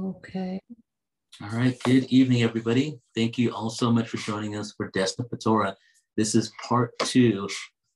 Okay. All right. Good evening, everybody. Thank you all so much for joining us for Destined for Torah. This is part two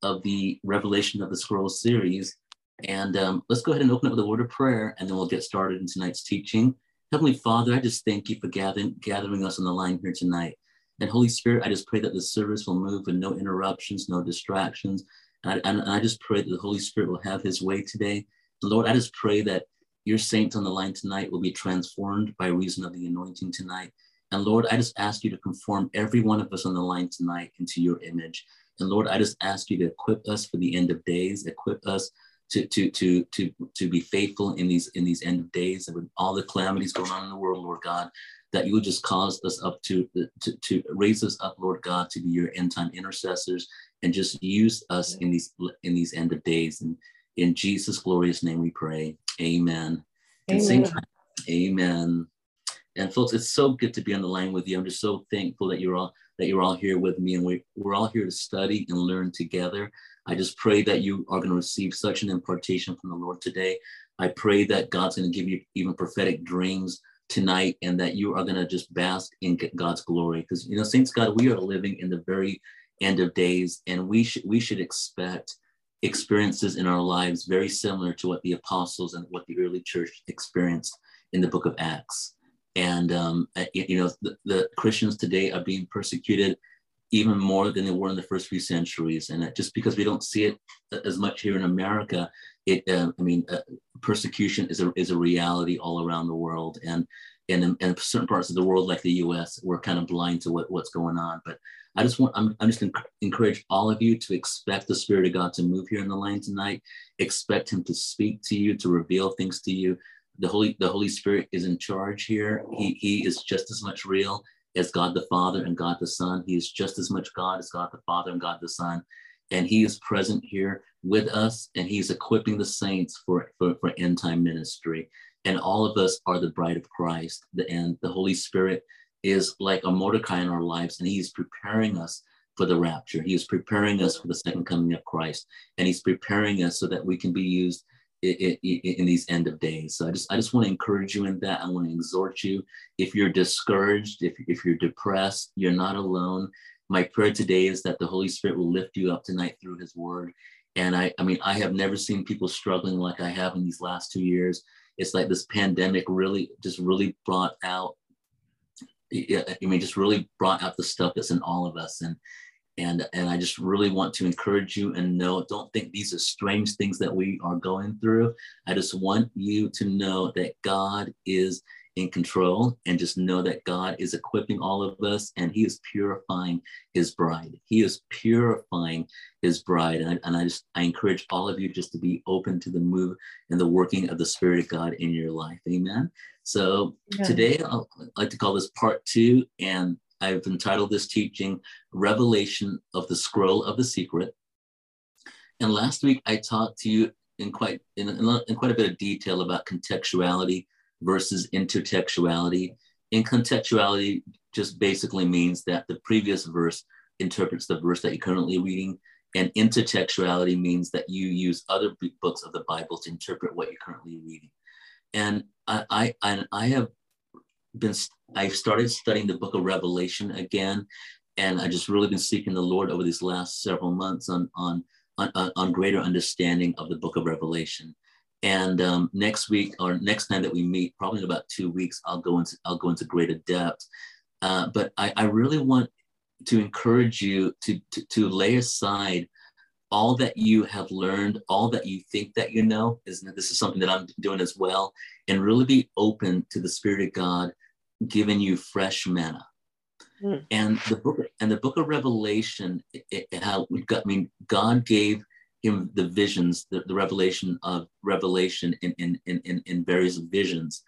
of the Revelation of the Scroll series. And um, let's go ahead and open up with a word of prayer, and then we'll get started in tonight's teaching. Heavenly Father, I just thank you for gathering, gathering us on the line here tonight. And Holy Spirit, I just pray that the service will move with no interruptions, no distractions. And I, and I just pray that the Holy Spirit will have his way today. Lord, I just pray that your saints on the line tonight will be transformed by reason of the anointing tonight. And Lord, I just ask you to conform every one of us on the line tonight into your image. And Lord, I just ask you to equip us for the end of days, equip us to to to to to be faithful in these in these end of days and with all the calamities going on in the world, Lord God, that you would just cause us up to, to to raise us up, Lord God, to be your end time intercessors and just use us in these in these end of days. And in Jesus' glorious name we pray. Amen. And same time, amen. And folks, it's so good to be on the line with you. I'm just so thankful that you're all that you're all here with me and we, we're all here to study and learn together. I just pray that you are going to receive such an impartation from the Lord today. I pray that God's going to give you even prophetic dreams tonight and that you are going to just bask in God's glory. Because, you know, Saints God, we are living in the very end of days and we should we should expect experiences in our lives very similar to what the apostles and what the early church experienced in the book of Acts. And, um, uh, you know, the, the, Christians today are being persecuted even more than they were in the first few centuries. And just because we don't see it as much here in America, it, uh, I mean, uh, persecution is a, is a reality all around the world. And, and in, in, certain parts of the world, like the US, we're kind of blind to what, what's going on. But I just want, I'm, I'm just going to encourage all of you to expect the Spirit of God to move here in the line tonight. Expect Him to speak to you, to reveal things to you. The Holy, the Holy Spirit is in charge here. He, he is just as much real as God the Father and God the Son. He is just as much God as God the Father and God the Son. And He is present here with us, and He's equipping the saints for, for, for end time ministry. And all of us are the bride of Christ. the, And the Holy Spirit is like a Mordecai in our lives, and he's preparing us for the rapture. He is preparing us for the second coming of Christ, and he's preparing us so that we can be used in, in, in, these end of days. So I just I just want to encourage you in that. I want to exhort you. If you're discouraged, if, if you're depressed, you're not alone. My prayer today is that the Holy Spirit will lift you up tonight through his word. And I, I mean, I have never seen people struggling like I have in these last two years. It's like this pandemic really just really brought out I mean, just really brought out the stuff that's in all of us. And and and I just really want to encourage you and know, don't think these are strange things that we are going through. I just want you to know that God is in control and just know that God is equipping all of us and He is purifying His bride. He is purifying His bride. And I, and I just, I encourage all of you just to be open to the move and the working of the Spirit of God in your life. Amen. So yeah. today I'd like to call this part two, and I've entitled this teaching Revelation of the Scroll of the Secret. And last week I talked to you in quite in, in quite a bit of detail about contextuality versus intertextuality. In contextuality just basically means that the previous verse interprets the verse that you're currently reading, and intertextuality means that you use other books of the Bible to interpret what you're currently reading. And I, I, I have been, I've started studying the book of Revelation again. And I just really been seeking the Lord over these last several months on, on, on, on greater understanding of the book of Revelation. And um, next week or next time that we meet, probably in about two weeks, I'll go into, I'll go into greater depth. Uh, but I, I really want to encourage you to, to, to lay aside all that you have learned, all that you think that you know, Isn't this is something that I'm doing as well, and really be open to the Spirit of God giving you fresh manna. Mm. And the book and the book of Revelation, it, it, how got, I mean, God gave him the visions, the, the revelation of revelation in, in, in, in various visions.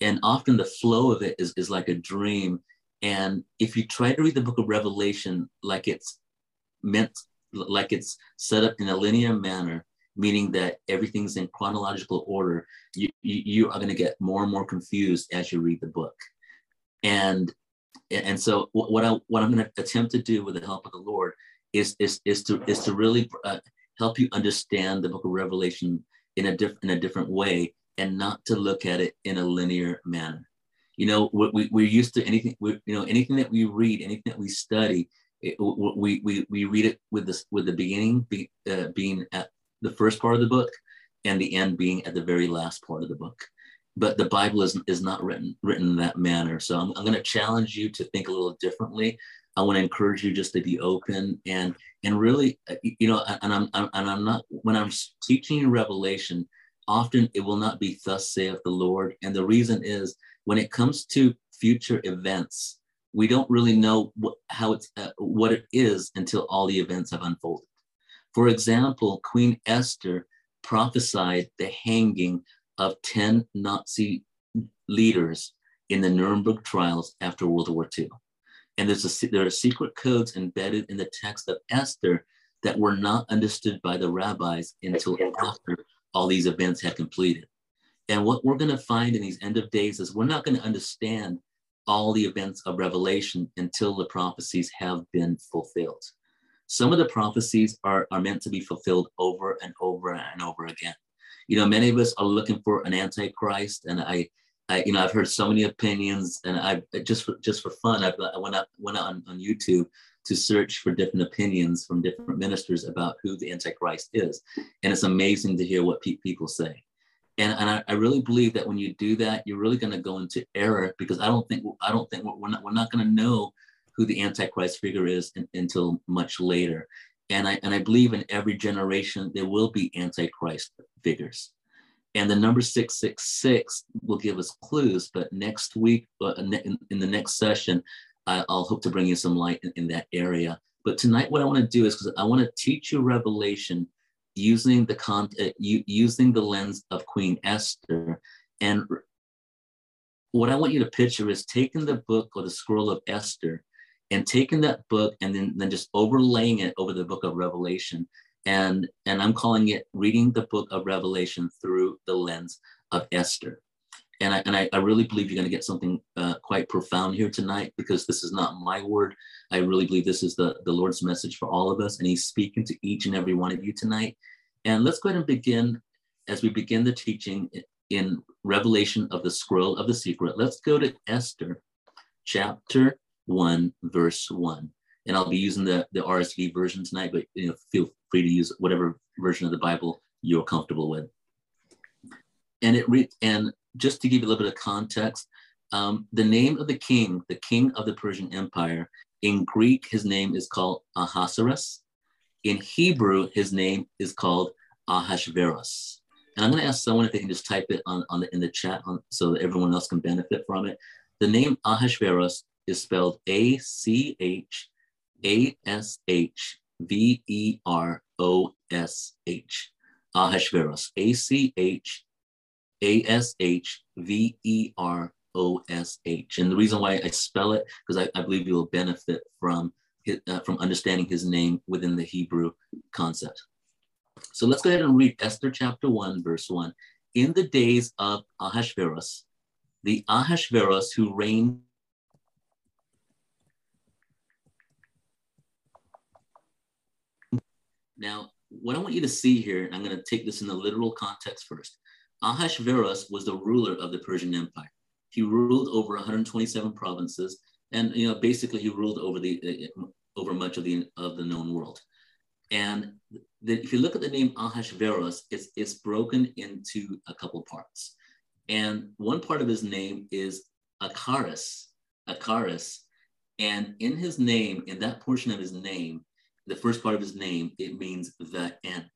And often the flow of it is, is like a dream. And if you try to read the book of Revelation like it's meant like it's set up in a linear manner, meaning that everything's in chronological order, you, you, are going to get more and more confused as you read the book. And and so what I what I'm going to attempt to do with the help of the Lord is is is to is to really uh, help you understand the book of Revelation in a different in a different way and not to look at it in a linear manner. You know, we, we're used to anything, we, you know, anything that we read, anything that we study, it, we, we, we read it with this, with the beginning be, uh, being at the first part of the book and the end being at the very last part of the book. But the Bible is, is not written, written in that manner. So I'm, I'm going to challenge you to think a little differently. I want to encourage you just to be open and and really, uh, you know, and I'm, and I'm not when I'm teaching Revelation, often it will not be thus saith the Lord. And the reason is when it comes to future events, we don't really know what, how it's uh, what it is until all the events have unfolded. For example, Queen Esther prophesied the hanging of 10 Nazi leaders in the Nuremberg trials after World War II. And there's a, there are secret codes embedded in the text of Esther that were not understood by the rabbis until after all these events had completed. And what we're going to find in these end of days is we're not going to understand all the events of Revelation until the prophecies have been fulfilled. Some of the prophecies are, are meant to be fulfilled over and over and over again. You know, many of us are looking for an antichrist, and I, I you know, I've heard so many opinions, and I just for, just for fun, I've, I went out went out on, on YouTube to search for different opinions from different ministers about who the antichrist is, and it's amazing to hear what pe- people say. And, and I, I, really believe that when you do that you're really going to go into error because i don't think i don't think we're not we're not going to know who the antichrist figure is in, until much later. And i and i believe in every generation there will be antichrist figures and the number 666 will give us clues but next week uh, in, in, the next session I, will hope to bring you some light in, in that area but tonight what i want to do is because i want to teach you revelation using the con- uh, using the lens of Queen Esther. And what I want you to picture is taking the book or the scroll of Esther and taking that book and then, then just overlaying it over the book of Revelation. And, and I'm calling it reading the book of Revelation through the lens of Esther. And I, and I, I really believe you're going to get something uh, quite profound here tonight because this is not my word. I really believe this is the, the Lord's message for all of us. And He's speaking to each and every one of you tonight. And let's go ahead and begin as we begin the teaching in Revelation of the Scroll of the Secret. Let's go to Esther chapter 1, verse 1. And I'll be using the, the RSV version tonight, but you know, feel free to use whatever version of the Bible you're comfortable with. And it re- and just to give you a little bit of context, um, the name of the king, the king of the Persian Empire, in Greek, his name is called Ahasuerus. In Hebrew, his name is called Ahashveros. And I'm going to ask someone if they can just type it on, on the, in the chat on, so that everyone else can benefit from it. The name Ahashveros is spelled A C H A S H V E R O S H. Ahashveros. A C H A S H V E R O S H. And the reason why I spell it, because I, I believe you will benefit from uh, from understanding his name within the Hebrew concept. So let's go ahead and read Esther chapter 1, verse 1. In the days of Ahasuerus, the Ahasuerus who reigned Now, what I want you to see here, and I'm going to take this in the literal context first. Ahasuerus was the ruler of the Persian Empire. He ruled over 127 provinces, and you know, basically, he ruled over the uh, over much of the of the known world. And the, if you look at the name Ahasuerus, it's, it's broken into a couple parts. And one part of his name is Acharis, Acharis. And in his name, in that portion of his name, the first part of his name, it means the end.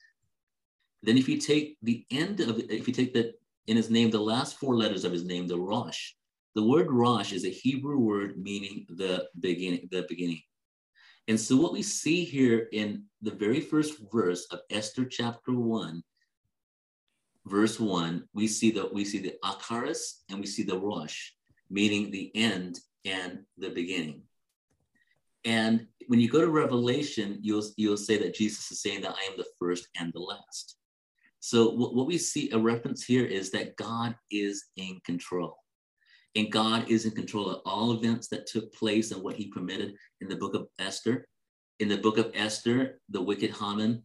Then if you take the end of if you take the in his name, the last four letters of his name, the Rosh, the word Rosh is a Hebrew word meaning the beginning, the beginning. And so what we see here in the very first verse of Esther chapter 1, verse 1, we see that we see the Acharis and we see the Rosh, meaning the end and the beginning. And when you go to Revelation, you'll, you'll say that Jesus is saying that I am the first and the last. So what, what we see a reference here is that God is in control. And God is in control of all events that took place and what he permitted in the book of Esther. In the book of Esther, the wicked Haman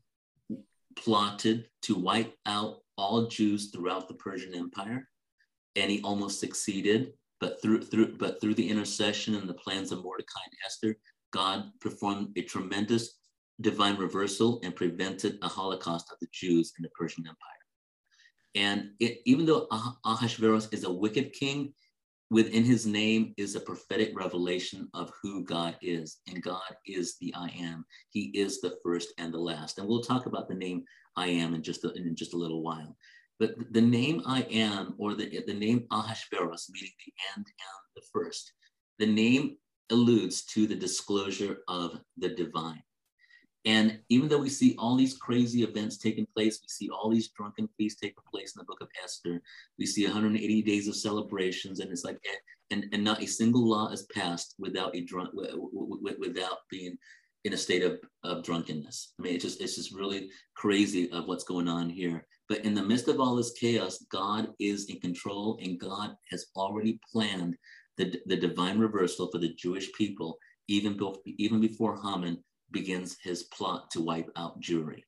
plotted to wipe out all Jews throughout the Persian Empire, and he almost succeeded. But through through but through the intercession and the plans of Mordecai and Esther, God performed a tremendous divine reversal and prevented a holocaust of the Jews in the Persian Empire. And it, even though ah- Ahasuerus is a wicked king, within his name is a prophetic revelation of who God is. And God is the I am. He is the first and the last. And we'll talk about the name I am in just a, in just a little while. But the name I am, or the, the name Ahasuerus, meaning the end and the first, the name alludes to the disclosure of the divine. And even though we see all these crazy events taking place, we see all these drunken feasts taking place in the book of Esther, we see 180 days of celebrations, and it's like, eh, and, and not a single law is passed without a drunk, without being in a state of, of drunkenness. I mean, it's just, it's just really crazy of what's going on here. But in the midst of all this chaos, God is in control and God has already planned the, the divine reversal for the Jewish people, even, even before Haman begins his plot to wipe out Jewry.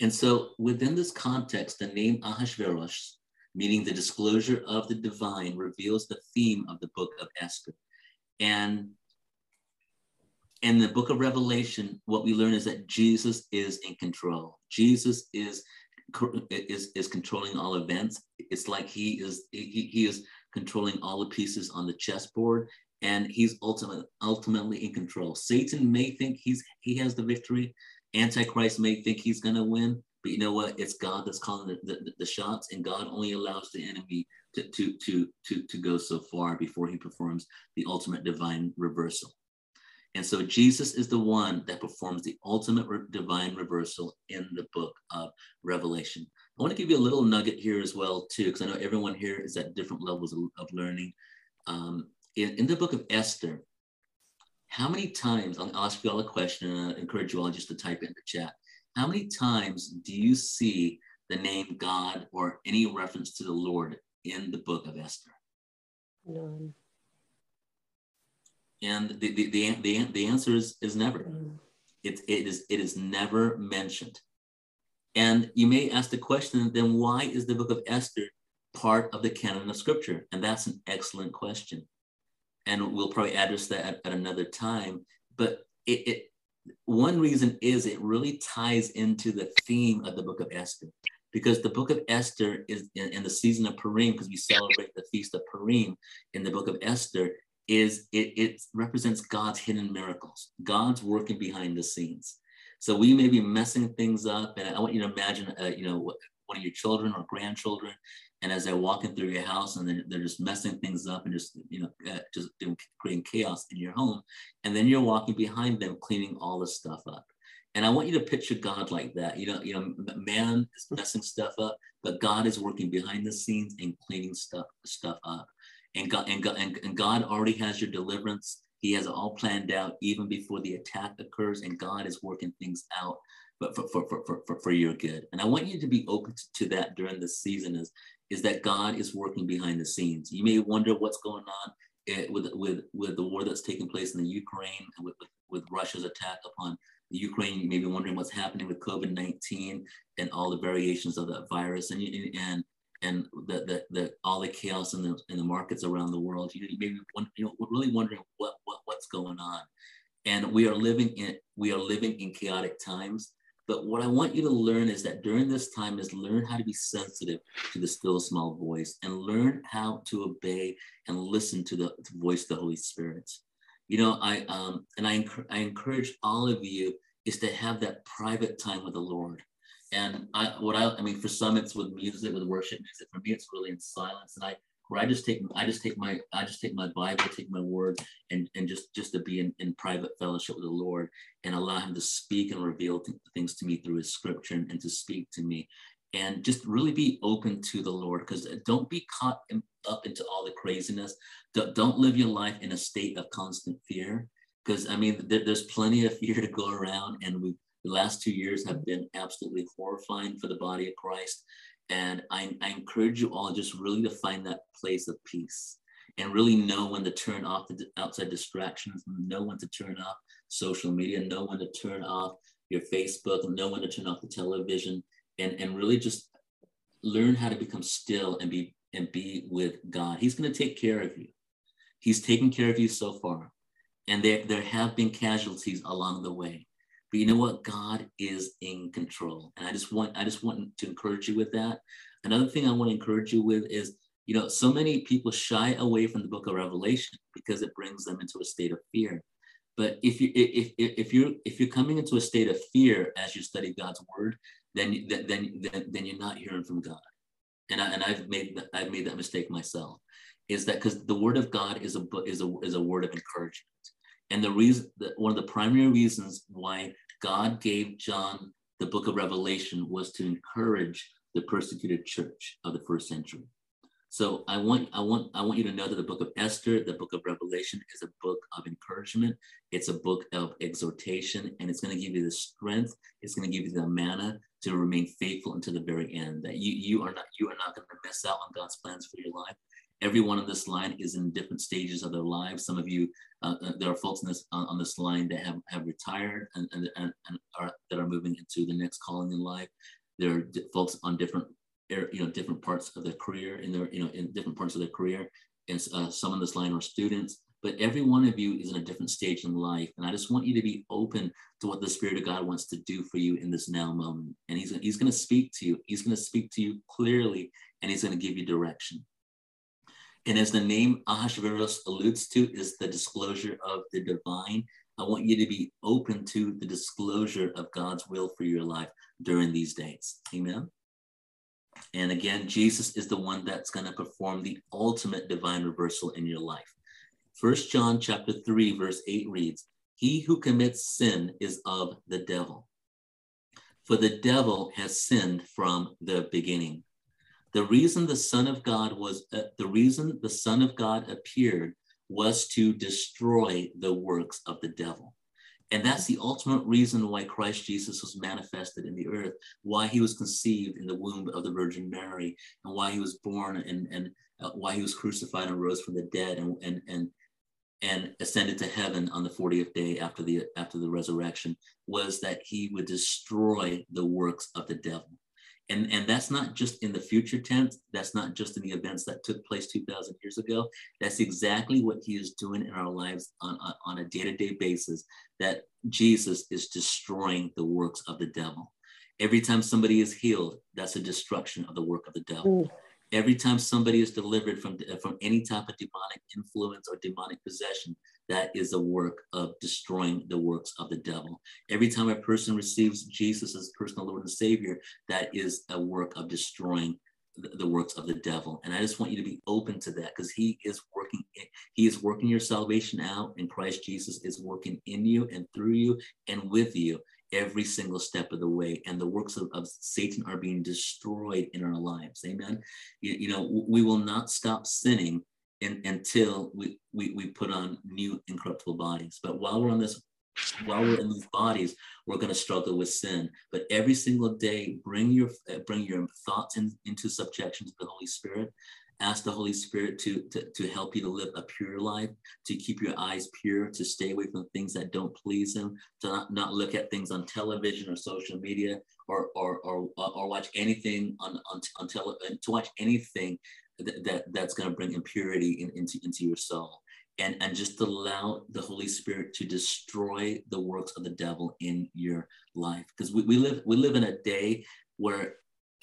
And so within this context, the name Ahasuerus, meaning the disclosure of the divine, reveals the theme of the book of Esther. And in the book of Revelation, what we learn is that Jesus is in control. Jesus is is, is controlling all events. It's like he is he, he is controlling all the pieces on the chessboard and he's ultimately ultimately in control. Satan may think he's he has the victory. Antichrist may think he's going to win, but you know what? It's God that's calling the, the, the, shots, and God only allows the enemy to, to, to, to, to go so far before he performs the ultimate divine reversal. And so Jesus is the one that performs the ultimate re- divine reversal in the book of Revelation. I want to give you a little nugget here as well, too, because I know everyone here is at different levels of, of learning. Um, in, in the book of Esther, how many times, I'll ask you all a question and I encourage you all just to type it in the chat. How many times do you see the name God or any reference to the Lord in the book of Esther? None. And the, the, the, the, the answer is, is never. None. It, it, is, it is never mentioned. And you may ask the question, then why is the book of Esther part of the canon of scripture? And that's an excellent question and we'll probably address that at, at another time. But it, it, one reason is it really ties into the theme of the book of Esther, because the book of Esther is in, in the season of Purim, because we celebrate the feast of Purim in the book of Esther. Is it, it represents God's hidden miracles, God's working behind the scenes. So we may be messing things up, and I want you to imagine, uh, you know, one of your children or grandchildren and as they're walking through your house and they're, they're just messing things up and just you know uh, just doing, creating chaos in your home and then you're walking behind them cleaning all this stuff up. And i want you to picture god like that. You know you know man is messing stuff up but god is working behind the scenes and cleaning stuff stuff up. And god and god, and, and god already has your deliverance he has it all planned out even before the attack occurs and god is working things out but for, for, for, for, for your good. And I want you to be open to, to that during this season is, is that God is working behind the scenes. You may wonder what's going on eh, with, with, with the war that's taking place in the Ukraine and with, with Russia's attack upon the Ukraine. You may be wondering what's happening with COVID-19 and all the variations of that virus and, and, and the, the, the, all the chaos in the, in the markets around the world. You, may be you know, really wondering what, what's going on. And we are living in, we are living in chaotic times but what I want you to learn is that during this time is learn how to be sensitive to the still small voice and learn how to obey and listen to the, voice of the Holy Spirit. You know, I um, and I, I encourage all of you is to have that private time with the Lord. And I what I I mean for some it's with music, with worship music. For me, it's really in silence. And I where I just take I just take my I just take my Bible, take my word, and and just just to be in, in private fellowship with the Lord and allow Him to speak and reveal th- things to me through His Scripture and, and, to speak to me, and just really be open to the Lord because don't be caught in, up into all the craziness. Don't, don't live your life in a state of constant fear because I mean there, there's plenty of fear to go around, and we the last two years have been absolutely horrifying for the body of Christ. And I, I encourage you all just really to find that place of peace and really know when to turn off the outside distractions, know when to turn off social media, know when to turn off your Facebook, know when to turn off the television, and, and really just learn how to become still and be and be with God. He's going to take care of you. He's taken care of you so far. And there, there have been casualties along the way. But you know what? God is in control. And I just want I just want to encourage you with that. Another thing I want to encourage you with is, you know, so many people shy away from the book of Revelation because it brings them into a state of fear. But if you if if you're if you're coming into a state of fear as you study God's word, then then then then you're not hearing from God. And I and I've made I've made that mistake myself. Is that because the word of God is a is a is a word of encouragement. And the reason one of the primary reasons why God gave John the book of Revelation was to encourage the persecuted church of the first century. So I want I want I want you to know that the book of Esther, the book of Revelation is a book of encouragement. It's a book of exhortation and it's going to give you the strength, it's going to give you the manna to remain faithful until the very end. That you you are not you are not going to miss out on God's plans for your life. Everyone on this line is in different stages of their lives. Some of you, uh, uh there are folks this on, on, this line that have, have retired and, and, and, and are, that are moving into the next calling in life. There are folks on different, you know, different parts of their career, in their, you know, in different parts of their career. And uh, some on this line are students, but every one of you is in a different stage in life. And I just want you to be open to what the Spirit of God wants to do for you in this now moment. And He's, he's going to speak to you. He's going to speak to you clearly, and He's going to give you direction. And as the name Ahasuerus alludes to, is the disclosure of the divine. I want you to be open to the disclosure of God's will for your life during these days. Amen. And again, Jesus is the one that's going to perform the ultimate divine reversal in your life. First John chapter 3, verse 8 reads, He who commits sin is of the devil. For the devil has sinned from the beginning. The reason the Son of God was, uh, the reason the Son of God appeared was to destroy the works of the devil. And that's the ultimate reason why Christ Jesus was manifested in the earth, why he was conceived in the womb of the Virgin Mary, and why he was born and, and uh, why he was crucified and rose from the dead and, and, and, and ascended to heaven on the 40th day after the, after the resurrection was that he would destroy the works of the devil and and that's not just in the future tense. That's not just in the events that took place 2000 years ago. That's exactly what he is doing in our lives on, on, on a day-to-day basis that jesus is destroying the works of the devil. Every time somebody is healed that's a destruction of the work of the devil. Mm. every time somebody is delivered from from any type of demonic influence or demonic possession that is a work of destroying the works of the devil. Every time a person receives Jesus as personal Lord and Savior, that is a work of destroying the works of the devil. And I just want you to be open to that because he is working, he is working your salvation out, and Christ Jesus is working in you and through you and with you every single step of the way. And the works of, of Satan are being destroyed in our lives. Amen. You, you know, we will not stop sinning in, until we, we, we put on new incorruptible bodies. But while we're on this, while we're in these bodies, we're going to struggle with sin. But every single day, bring your bring your thoughts in, into subjection to the Holy Spirit. Ask the Holy Spirit to, to, to help you to live a pure life, to keep your eyes pure, to stay away from things that don't please Him, to not, not look at things on television or social media, or or or, or watch anything on on, on tele, to watch anything that, that that's going to bring impurity in, into, into your soul and, and just allow the Holy Spirit to destroy the works of the devil in your life. Because we, we live we live in a day where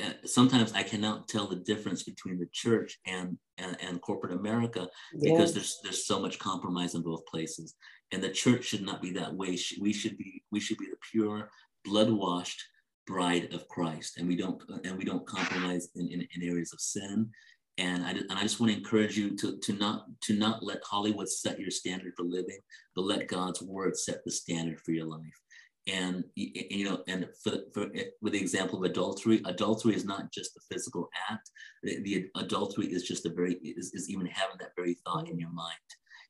uh, sometimes I cannot tell the difference between the church and and, and corporate America yeah. because there's there's so much compromise in both places. And the church should not be that way. We should be we should be the pure, blood washed bride of Christ, and we don't and we don't compromise in, in, in areas of sin and I, and I just want to encourage you to, to not to not let Hollywood set your standard for living, but let God's word set the standard for your life. And you know, and for, for with the example of adultery, adultery is not just a physical act. The, the adultery is just a very is, is even having that very thought in your mind.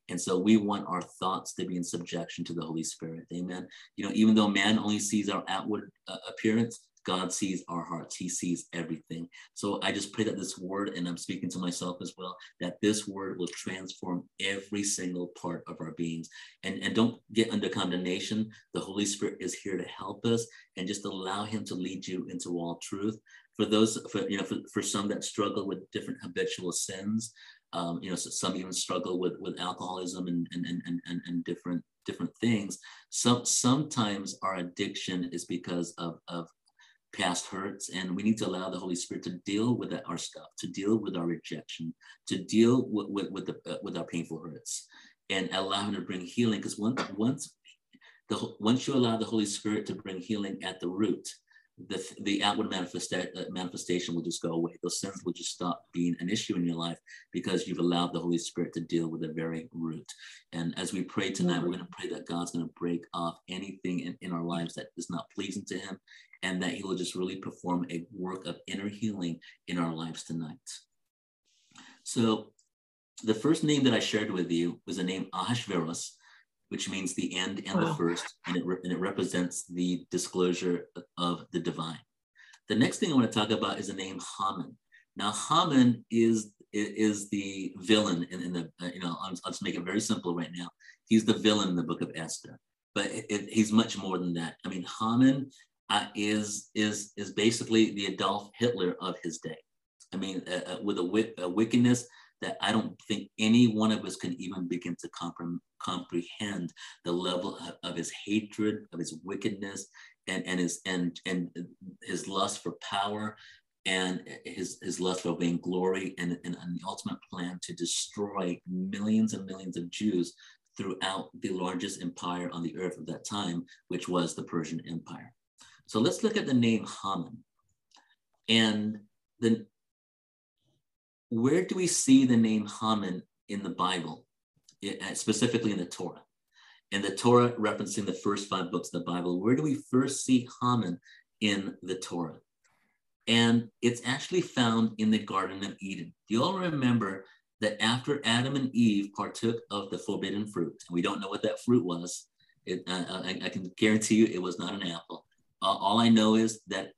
And so we want our thoughts to be in subjection to the Holy Spirit. Amen. You know, even though man only sees our outward uh, appearance, God sees our hearts. He sees everything. So I just pray that this word, and I'm speaking to myself as well, that this word will transform every single part of our beings. And, and don't get under condemnation. The Holy Spirit is here to help us and just allow him to lead you into all truth. for those, for, you know, for, for some that struggle with different habitual sins, um, you know, so some even struggle with, with alcoholism and, and, and, and, and different, different things. Some, sometimes our addiction is because of, of past hurts and we need to allow the holy spirit to deal with our stuff to deal with our rejection to deal with with, with, the, uh, with our painful hurts and allow him to bring healing because once once the once you allow the holy spirit to bring healing at the root the, the outward manifesta- uh, manifestation will just go away. Those sins will just stop being an issue in your life because you've allowed the Holy Spirit to deal with the very root. And as we pray tonight, we're going to pray that God's going to break off anything in, in our lives that is not pleasing to Him and that He will just really perform a work of inner healing in our lives tonight. So, the first name that I shared with you was the name Ahasuerus, which means the end and the first, and it, re- and it represents the disclosure of the divine. The next thing I want to talk about is the name Haman. Now, Haman is is the villain in, in the uh, you know I'll, I'll, just make it very simple right now. He's the villain in the book of Esther, but it, it, he's much more than that. I mean, Haman uh, is is is basically the Adolf Hitler of his day. I mean, uh, uh with a, wickedness that I don't think any one of us can even begin to compre- comprehend the level of, of, his hatred, of his wickedness, and and his and and his lust for power, and his his lust for vainglory, and, and, and the ultimate plan to destroy millions and millions of Jews throughout the largest empire on the earth of that time, which was the Persian Empire. So let's look at the name Haman. And then where do we see the name Haman in the Bible, uh, specifically in the Torah? In the Torah, referencing the first five books of the Bible, where do we first see Haman in the Torah? And it's actually found in the Garden of Eden. Do you all remember that after Adam and Eve partook of the forbidden fruit, we don't know what that fruit was. It, uh, I, I, can guarantee you it was not an apple. Uh, all I know is that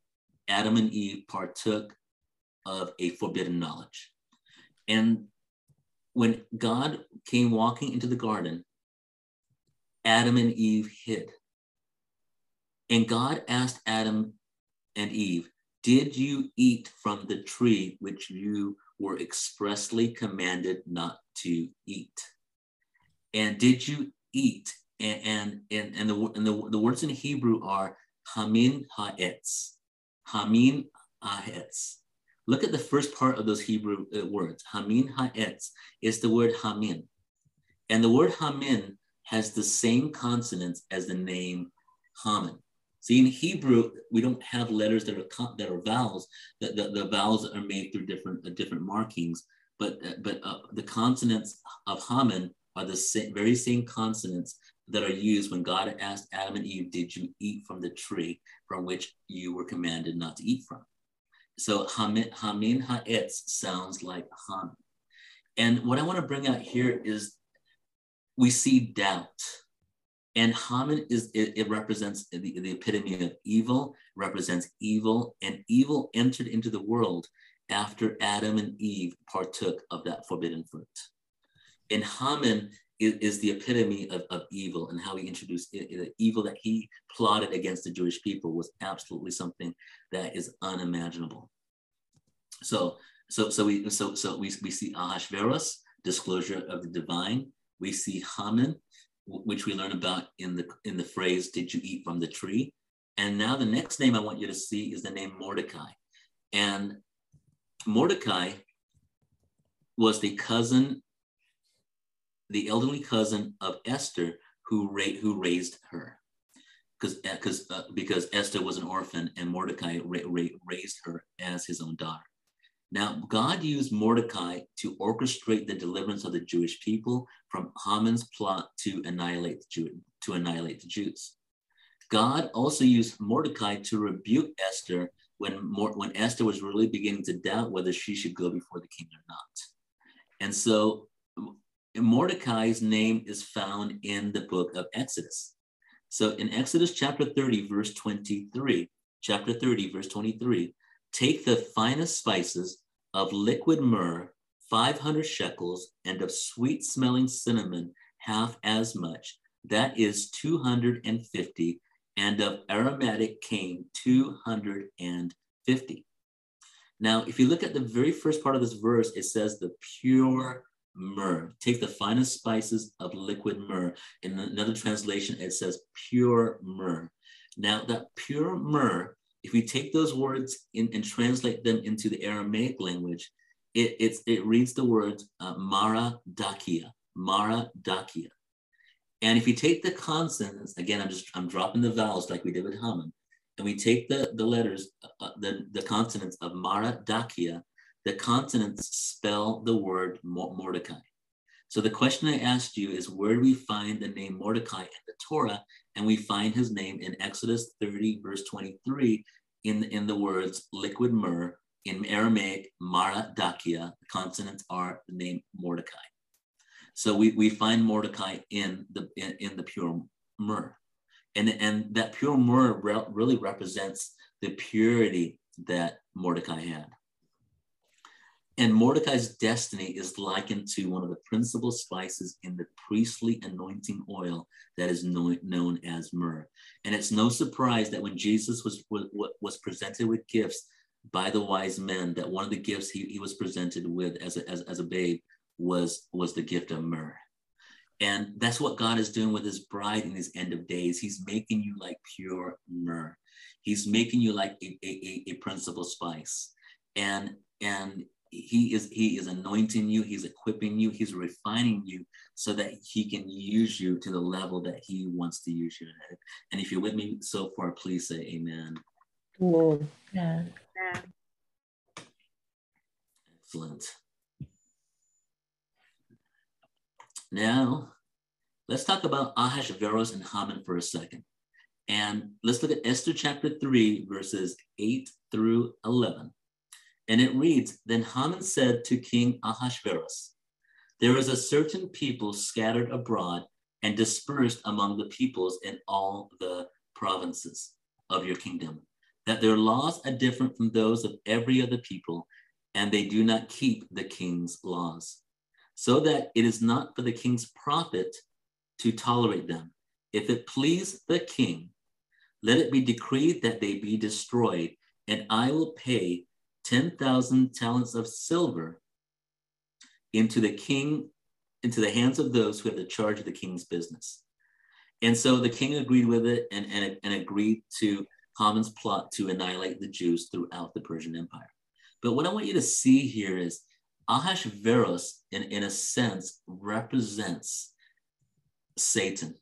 Adam and Eve partook of a forbidden knowledge. And when God came walking into the garden, Adam and Eve hid. And God asked Adam and Eve, Did you eat from the tree which you were expressly commanded not to eat? And did you eat? And, and, and, the, and the, the words in Hebrew are Hamin ha'etz. Hamin ha'etz. Look at the first part of those Hebrew uh, words. Hamin ha'etz is the word hamin. And the word hamin has the same consonants as the name Haman. See, in Hebrew, we don't have letters that are that are vowels. The, the, the vowels are made through different uh, different markings. But uh, but uh, the consonants of Haman are the very same consonants that are used when God asked Adam and Eve, Did you eat from the tree from which you were commanded not to eat from? So Hamin, Ha'etz sounds like Ham. And what I want to bring out here is we see doubt. And Haman is it, it represents the, the epitome of evil, represents evil, and evil entered into the world after Adam and Eve partook of that forbidden fruit. And Haman is, is the epitome of, of evil and how he introduced it, the evil that he plotted against the Jewish people was absolutely something that is unimaginable. So, so, so we, so, so we, we see Ahasuerus, disclosure of the divine. We see Haman, which we learn about in the in the phrase "Did you eat from the tree?" And now the next name I want you to see is the name Mordecai, and Mordecai was the cousin the elderly cousin of Esther who, ra- who raised her. Because because uh, because Esther was an orphan and Mordecai ra- ra- raised her as his own daughter. Now, God used Mordecai to orchestrate the deliverance of the Jewish people from Haman's plot to annihilate the, Jew- to annihilate the Jews. God also used Mordecai to rebuke Esther when, when Esther was really beginning to doubt whether she should go before the king or not. And so Mordecai's name is found in the book of Exodus. So in Exodus chapter 30, verse 23, chapter 30, verse 23, take the finest spices of liquid myrrh, 500 shekels, and of sweet smelling cinnamon, half as much. That is 250, and of aromatic cane, 250. Now, if you look at the very first part of this verse, it says the pure myrrh. Take the finest spices of liquid myrrh. In another translation, it says pure myrrh. Now, that pure myrrh, if we take those words in, and translate them into the Aramaic language, it, it's, it reads the word uh, mara dakia, mara dakia. And if you take the consonants, again, I'm just, I'm dropping the vowels like we did with Haman, and we take the, the letters, uh, the, the consonants of mara dakia, the consonants spell the word Mordecai. So the question I asked you is where do we find the name Mordecai in the Torah? And we find his name in Exodus 30, verse 23, in, in the words liquid myrrh, in Aramaic, Mara Dakia. The consonants are the name Mordecai. So we, we find Mordecai in the in, in the pure myrrh. And, and that pure myrrh re- really represents the purity that Mordecai had. And Mordecai's destiny is likened to one of the principal spices in the priestly anointing oil that is known, as myrrh. And it's no surprise that when Jesus was, was, was presented with gifts by the wise men, that one of the gifts he, he was presented with as a, as, as a babe was, was the gift of myrrh. And that's what God is doing with his bride in these end of days. He's making you like pure myrrh. He's making you like a, a, a principal spice. And, and he is he is anointing you he's equipping you he's refining you so that he can use you to the level that he wants to use you at and if you're with me so far please say amen. Amen. Yeah. excellent. Now let's talk about ahasuerus and haman for a second. And let's look at esther chapter 3 verses 8 through 11 and it reads Then Haman said to King Ahasuerus, There is a certain people scattered abroad and dispersed among the peoples in all the provinces of your kingdom, that their laws are different from those of every other people, and they do not keep the king's laws, so that it is not for the king's profit to tolerate them. If it please the king, let it be decreed that they be destroyed, and I will pay 10,000 talents of silver into the king, into the hands of those who had the charge of the king's business. And so the king agreed with it and, and, and agreed to Haman's plot to annihilate the Jews throughout the Persian Empire. But what I want you to see here is Ahasuerus, in, in a sense, represents Satan.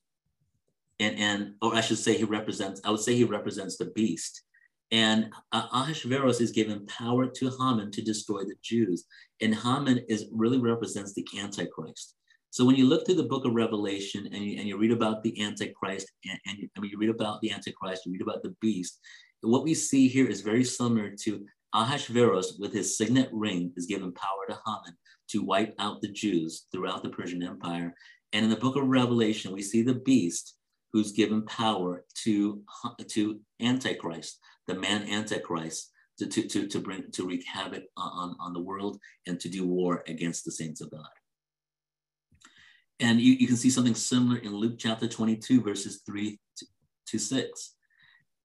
And, and, or I should say, he represents, I would say he represents the beast. And uh, Ahasuerus is given power to Haman to destroy the Jews. And Haman is really represents the Antichrist. So when you look through the book of Revelation and you, and you read about the Antichrist, and, and I mean, you read about the Antichrist, you read about the beast, what we see here is very similar to Ahasuerus with his signet ring is given power to Haman to wipe out the Jews throughout the Persian Empire. And in the book of Revelation, we see the beast who's given power to, to Antichrist, the man Antichrist, to, to, to, to bring to wreak havoc on, on the world and to do war against the saints of God. And you, you can see something similar in Luke chapter 22, verses 3 to, to 6.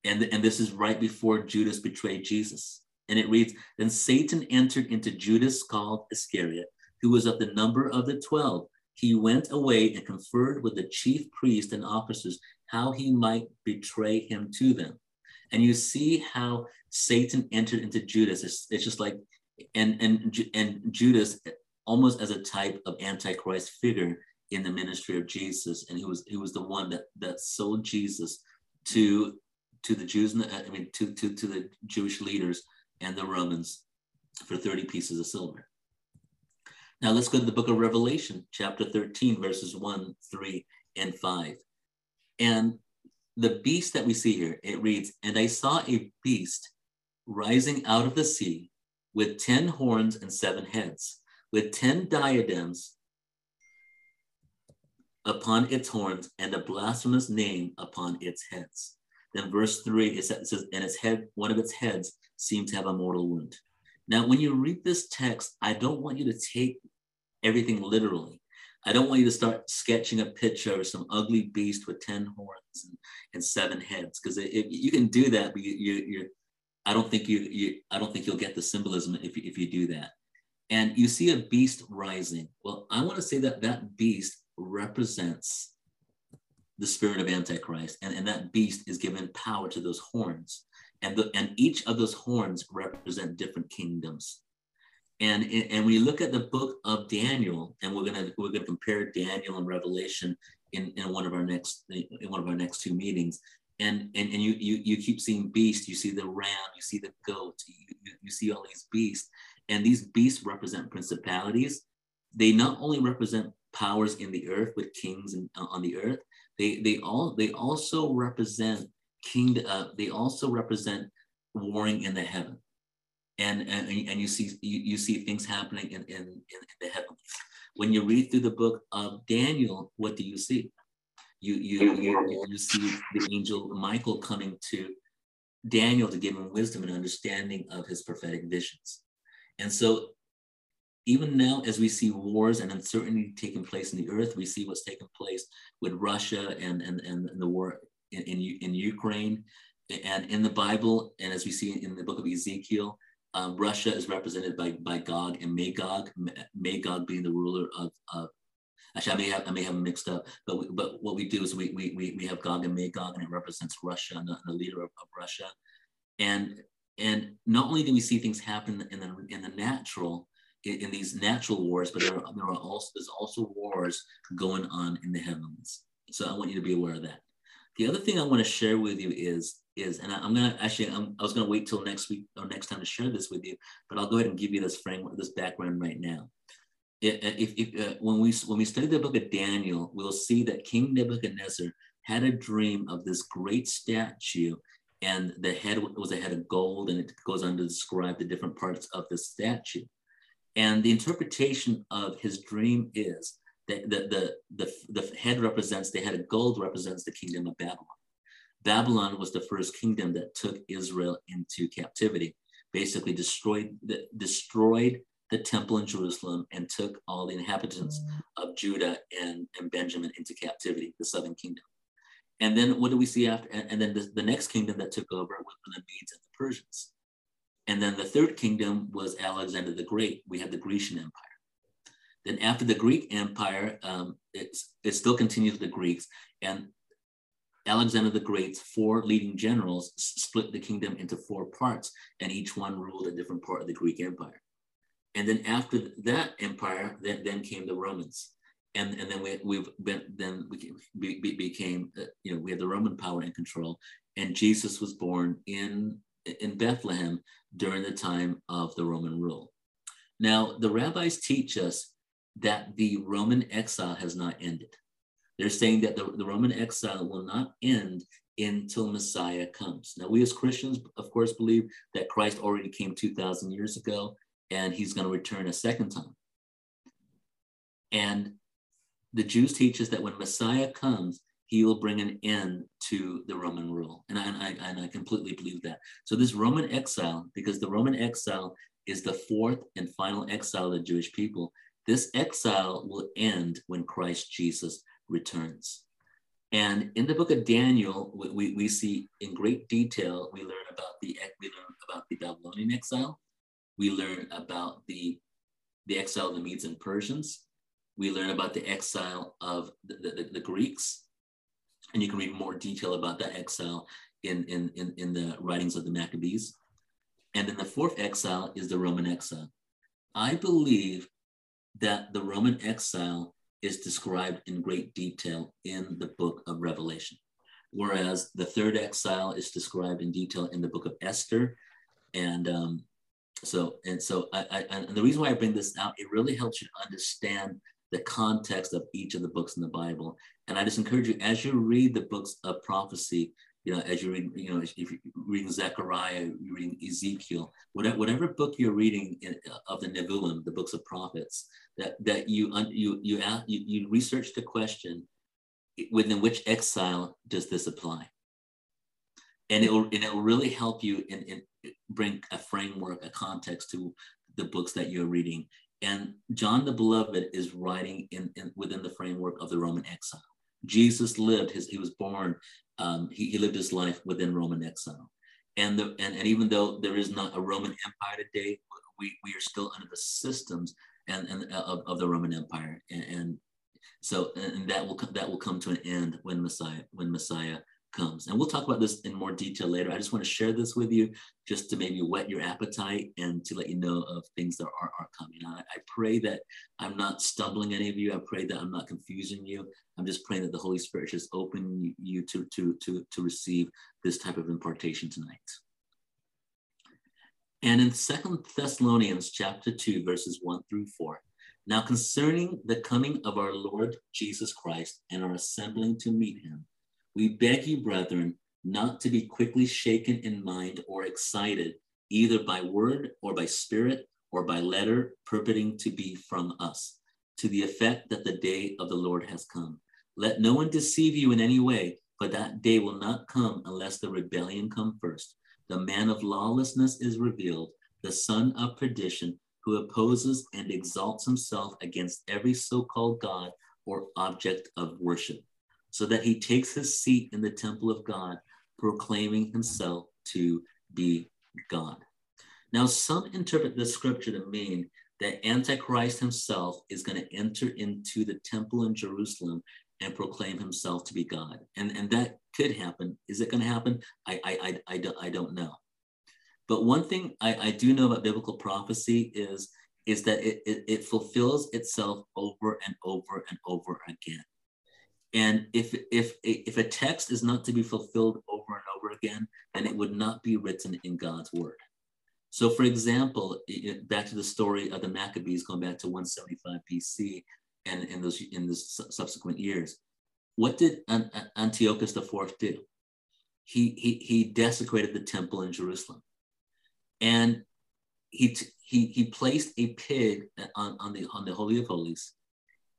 And, and this is right before Judas betrayed Jesus. And it reads Then Satan entered into Judas called Iscariot, who was of the number of the 12. He went away and conferred with the chief priest and officers how he might betray him to them. And you see how Satan entered into Judas. It's, it's just like, and, and, and Judas almost as a type of antichrist figure in the ministry of Jesus. And he was, he was the one that, that sold Jesus to, to the Jews, I mean, to, to, to the Jewish leaders and the Romans for 30 pieces of silver. Now let's go to the book of Revelation, chapter 13, verses 1, 3, and 5. And the beast that we see here, it reads, And I saw a beast rising out of the sea with 10 horns and seven heads, with 10 diadems upon its horns and a blasphemous name upon its heads. Then verse 3, it says, And its head, one of its heads seemed to have a mortal wound. Now, when you read this text, I don't want you to take everything literally. I don't want you to start sketching a picture of some ugly beast with 10 horns and, and seven heads, because you can do that, but you, you, you're, I don't think you, you I don't think you'll get the symbolism if you, if you do that. And you see a beast rising. Well, I want to say that that beast represents the spirit of Antichrist, and, and that beast is given power to those horns. And, the, and each of those horns represent different kingdoms. And, and when you look at the book of Daniel, and we're gonna we're gonna compare Daniel and Revelation in, in one of our next in one of our next two meetings, and and, and you, you you keep seeing beast, you see the ram, you see the goat, you, you, see all these beasts, and these beasts represent principalities. They not only represent powers in the earth with kings and, uh, on the earth, they they all they also represent king. Uh, they also represent warring in the heaven and and, and you see you, you see things happening in, in, in the heavens. When you read through the book of Daniel, what do you see? You you you, you see the angel Michael coming to Daniel to give him wisdom and understanding of his prophetic visions. And so even now, as we see wars and uncertainty taking place in the earth, we see what's taking place with Russia and, and, and the war in, in, in Ukraine and in the Bible, and as we see in the book of Ezekiel, um, Russia is represented by, by Gog and Magog, Magog being the ruler of, of actually I may have I may have mixed up, but we, but what we do is we, we we have Gog and Magog, and it represents Russia and the, the leader of, of, Russia, and and not only do we see things happen in the in the natural in, in these natural wars, but there are, there are also there's also wars going on in the heavens. So I want you to be aware of that. The other thing I want to share with you is is, and I, am gonna actually, I'm, i was gonna wait till next week or next time to share this with you, but I'll go ahead and give you this framework, this background right now. If, if uh, when we when we study the book of Daniel, we'll see that King Nebuchadnezzar had a dream of this great statue, and the head was a head of gold, and it goes on to describe the different parts of the statue. And the interpretation of his dream is the, the, the, the head represents, the head of gold represents the kingdom of Babylon. Babylon was the first kingdom that took Israel into captivity, basically destroyed the, destroyed the temple in Jerusalem and took all the inhabitants mm. of Judah and, and Benjamin into captivity, the southern kingdom. And then what do we see after? And, and then the, the, next kingdom that took over was the Medes and the Persians. And then the third kingdom was Alexander the Great. We had the Grecian Empire. Then after the Greek Empire, um, it's, it still continues with the Greeks. And Alexander the Great's four leading generals split the kingdom into four parts, and each one ruled a different part of the Greek Empire. And then after that empire, then, then came the Romans. And, and then we, we've been, then we, became, uh, you know, we had the Roman power in control. And Jesus was born in, in Bethlehem during the time of the Roman rule. Now, the rabbis teach us that the Roman exile has not ended. They're saying that the, the Roman exile will not end until Messiah comes. Now, we as Christians, of course, believe that Christ already came 2,000 years ago and he's going to return a second time. And the Jews teach us that when Messiah comes, he will bring an end to the Roman rule. And I, and I, and I completely believe that. So, this Roman exile, because the Roman exile is the fourth and final exile of the Jewish people, this exile will end when Christ Jesus returns. And in the book of Daniel, we, we see in great detail, we learn about the we learn about the Babylonian exile. We learn about the, the exile of the Medes and Persians. We learn about the exile of the, the, the Greeks. And you can read more detail about that exile in, in, in, in the writings of the Maccabees. And then the fourth exile is the Roman exile. I believe that the Roman exile is described in great detail in the book of Revelation. Whereas the third exile is described in detail in the book of Esther. And um, so, and so I, I, and the reason why I bring this out, it really helps you to understand the context of each of the books in the Bible. And I just encourage you, as you read the books of prophecy, you know, as you read, you know, if you're reading Zechariah, you're reading Ezekiel, whatever, whatever book you're reading in, uh, of the Nevi'im, the books of prophets, that that you you you you, you research the question, within which exile does this apply? And it will and it will really help you in, in bring a framework, a context to the books that you're reading. And John the Beloved is writing in, in within the framework of the Roman exile. Jesus lived his, he was born um, he, he lived his life within Roman exile. And, the, and, and even though there is not a Roman Empire today, we, we are still under the systems and, and uh, of, of the Roman Empire. And, and so and that will that will come to an end when Messiah when Messiah comes. And we'll talk about this in more detail later. I just want to share this with you just to maybe whet your appetite and to let you know of things that are, are coming. I, I pray that I'm not stumbling any of you. I pray that I'm not confusing you. I'm just praying that the Holy Spirit just open you to, to, to, to receive this type of impartation tonight. And in Second Thessalonians chapter 2, verses 1 through 4, now concerning the coming of our Lord Jesus Christ and our assembling to meet him, we beg you, brethren, not to be quickly shaken in mind or excited, either by word or by spirit or by letter, purporting to be from us, to the effect that the day of the Lord has come. Let no one deceive you in any way, for that day will not come unless the rebellion come first. The man of lawlessness is revealed, the son of perdition, who opposes and exalts himself against every so called God or object of worship so that he takes his seat in the temple of God, proclaiming himself to be God. Now, some interpret this scripture to mean that Antichrist himself is going to enter into the temple in Jerusalem and proclaim himself to be God. And, and that could happen. Is it going to happen? I, I, I, I, don't, I don't know. But one thing I, I do know about biblical prophecy is, is that it, it, it fulfills itself over and over and over again. And if, if, if a text is not to be fulfilled over and over again, then it would not be written in God's word. So, for example, back to the story of the Maccabees going back to 175 BC and in those in the subsequent years, what did Antiochus IV do? He, he, he desecrated the temple in Jerusalem. And he, he, he placed a pig uh, on, on, the, on the Holy of Holies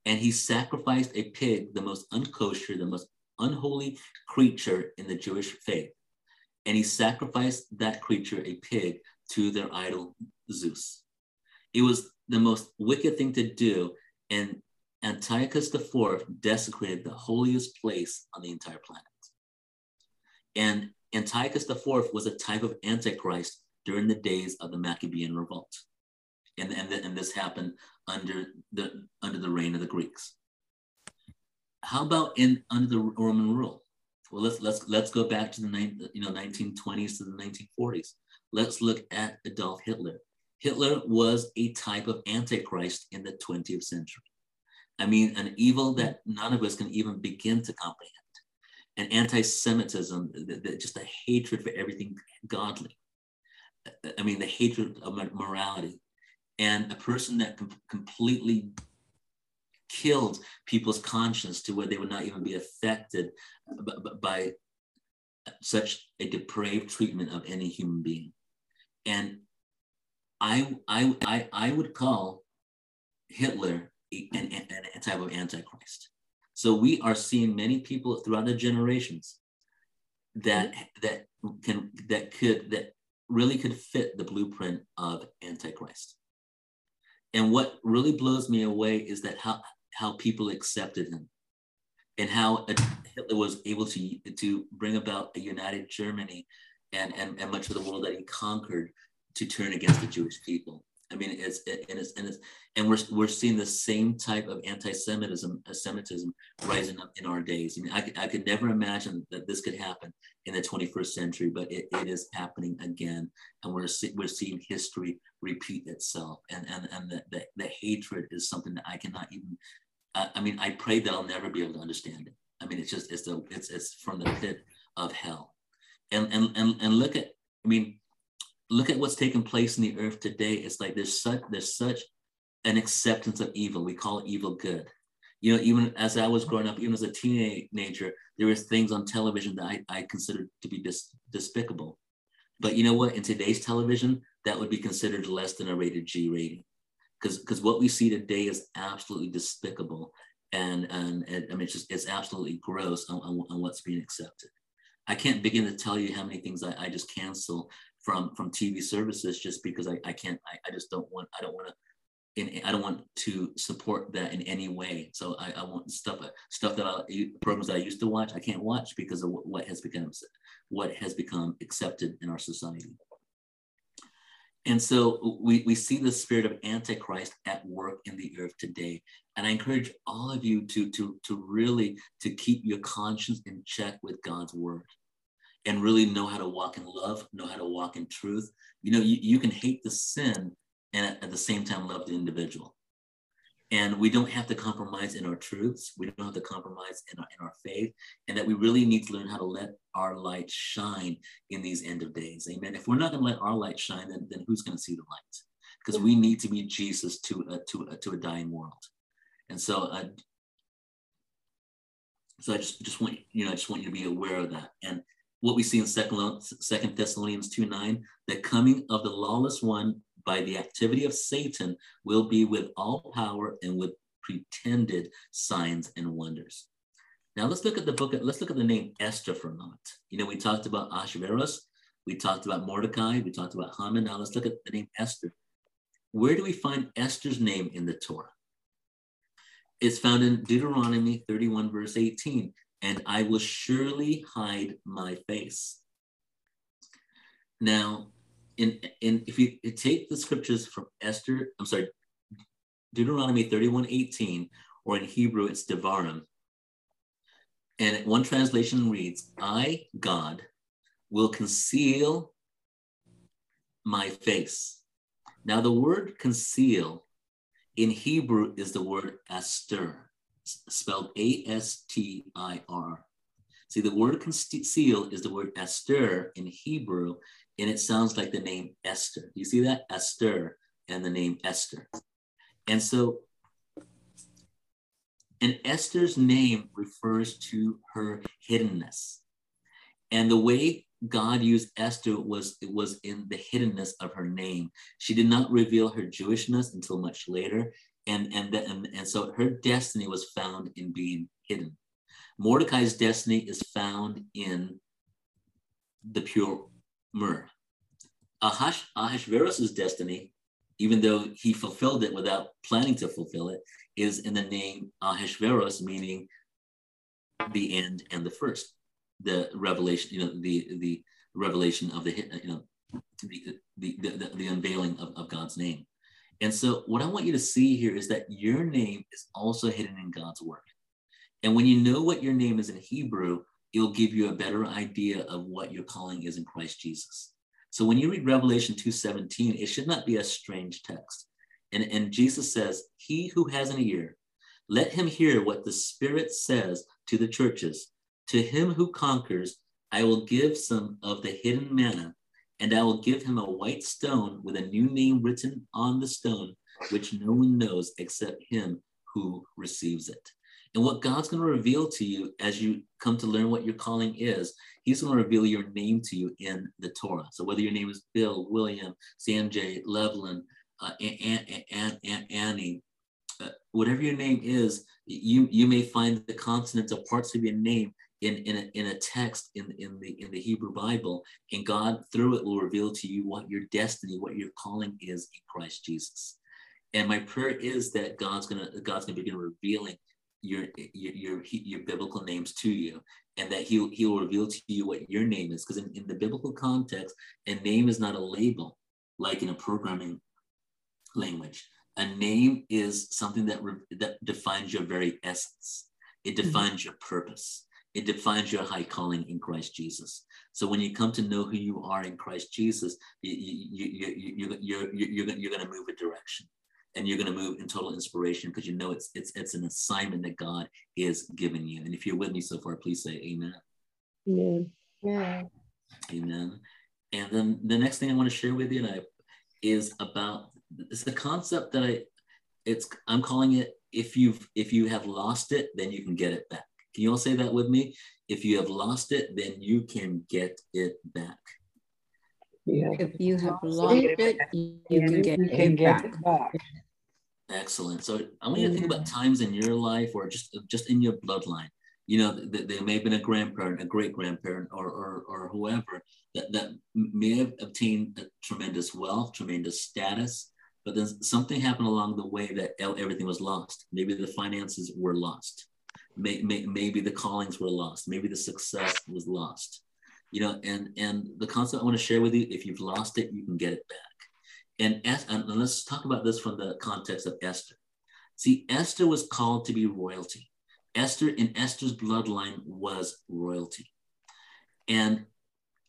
and he sacrificed a pig, the most unkosher, the most unholy creature in the Jewish faith. And he sacrificed that creature, a pig, to their idol Zeus. It was the most wicked thing to do, and Antiochus IV desecrated the holiest place on the entire planet. And Antiochus IV was a type of Antichrist during the days of the Maccabean revolt. And, and, and this happened under the under the reign of the Greeks. How about in under the Roman rule? Well, let's let's let's go back to the you know 1920s to the 1940s. Let's look at Adolf Hitler. Hitler was a type of antichrist in the 20th century. I mean, an evil that none of us can even begin to comprehend. An anti-Semitism, just a hatred for everything godly. I mean, the hatred of morality, and a person that com- completely killed people's conscience to where they would not even be affected b- b- by such a depraved treatment of any human being. And I, I, I, I would call Hitler an, an, type of antichrist. So we are seeing many people throughout the generations that that can that could that really could fit the blueprint of antichrist. And what really blows me away is that how, how people accepted him and how Hitler was able to, to bring about a united Germany and, and, and much of the world that he conquered to turn against the Jewish people. I mean, it's and it's and it's and we're we're seeing the same type of anti-Semitism, uh, Semitism rising up in our days. I mean, I, I could never imagine that this could happen in the 21st century, but it, it is happening again, and we're we're seeing history repeat itself, and and and the, the, the hatred is something that I cannot even. I mean, I pray that I'll never be able to understand it. I mean, it's just it's the it's it's from the pit of hell, and and and and look at. I mean, look at what's taking place in the earth today. It's like there's such there's such an acceptance of evil. We call it evil good. You know, even as I was growing up, even as a teenager, there was things on television that I, I considered to be dis, despicable. But you know what? In today's television, that would be considered less than a rated G rating. Because because what we see today is absolutely despicable. And, and, and I mean, it's just, it's absolutely gross on, on, on what's being accepted. I can't begin to tell you how many things I, I just cancel from from TV services just because I, I can't I, I just don't want I don't want to in, I don't want to support that in any way. So I, I want stuff uh, stuff that I programs that I used to watch I can't watch because of what has become what has become accepted in our society. And so we, we see the spirit of Antichrist at work in the earth today. And I encourage all of you to, to, to really to keep your conscience in check with God's word and really know how to walk in love, know how to walk in truth. You know, you, you can hate the sin and at, the same time love the individual. And we don't have to compromise in our truths. We don't have to compromise in our, in our faith. And that we really need to learn how to let our light shine in these end of days. Amen. If we're not going to let our light shine, then, then who's going to see the light? Because we need to be Jesus to, a, to, a, to a dying world. And so, uh, so I just, just want you know I just want you to be aware of that. And what we see in Second, Thessalonians 2 9, the coming of the lawless one by the activity of Satan will be with all power and with pretended signs and wonders. Now let's look at the book, let's look at the name Esther for a moment. You know, we talked about Ahasuerus, we talked about Mordecai, we talked about Haman. Now let's look at the name Esther. Where do we find Esther's name in the Torah? It's found in Deuteronomy 31, verse 18 and I will surely hide my face. Now, in, in if you take the scriptures from Esther, I'm sorry, Deuteronomy 31, 18, or in Hebrew, it's Devarim. And one translation reads, I, God, will conceal my face. Now, the word conceal in Hebrew is the word astir spelled A S T I R. See, the word conceal is the word Esther in Hebrew, and it sounds like the name Esther. You see that? Esther and the name Esther. And so, and Esther's name refers to her hiddenness. And the way God used Esther was it was in the hiddenness of her name. She did not reveal her Jewishness until much later and and, the, and and so her destiny was found in being hidden. Mordecai's destiny is found in the pure myrrh. Ahash, Ahasuerus' destiny, even though he fulfilled it without planning to fulfill it, is in the name Ahasuerus, meaning the end and the first. The revelation, you know, the the revelation of the you know the the the, the unveiling of, of God's name. And so, what I want you to see here is that your name is also hidden in God's word. And when you know what your name is in Hebrew, it'll give you a better idea of what your calling is in Christ Jesus. So when you read Revelation 2:17, it should not be a strange text. And, and Jesus says, He who has an ear, let him hear what the Spirit says to the churches. To him who conquers, I will give some of the hidden manna and I will give him a white stone with a new name written on the stone, which no one knows except him who receives it. And what God's going to reveal to you as you come to learn what your calling is, He's going to reveal your name to you in the Torah. So whether your name is Bill, William, Sanjay, Levlin, uh, Annie, uh, whatever your name is, you you may find the consonants or parts of your name in, in, a, in a text in, in, the, in the Hebrew Bible, and God through it will reveal to you what your destiny, what your calling is in Christ Jesus. And my prayer is that God's gonna God's gonna begin revealing your your your, your biblical names to you, and that He'll He'll reveal to you what your name is. Because in, in the biblical context, a name is not a label like in a programming language. A name is something that re, that defines your very essence. It mm-hmm. defines mm-hmm. your purpose it defines your high calling in Christ Jesus. So when you come to know who you are in Christ Jesus, you, you, you, you, you're, you're, you're going to move a direction and you're going to move in total inspiration because you know it's, it's, it's an assignment that God is giving you. And if you're with me so far, please say amen. Amen. Yeah. Amen. And then the next thing I want to share with you and I, is about it's the concept that I it's I'm calling it if you've if you have lost it, then you can get it back. Can you all say that with me? If you have lost it, then you can get it back. Yeah. If you have lost it, you can get, you can it, get back. it back. Excellent. So I want you to think about times in your life or just just in your bloodline. You know, there may have been a grandparent, a great grandparent, or, or, or whoever that, that may have obtained a tremendous wealth, tremendous status, but then something happened along the way that everything was lost. Maybe the finances were lost. Maybe the callings were lost. Maybe the success was lost. You know, and and the concept I want to share with you: if you've lost it, you can get it back. And, and let's talk about this from the context of Esther. See, Esther was called to be royalty. Esther in Esther's bloodline was royalty. And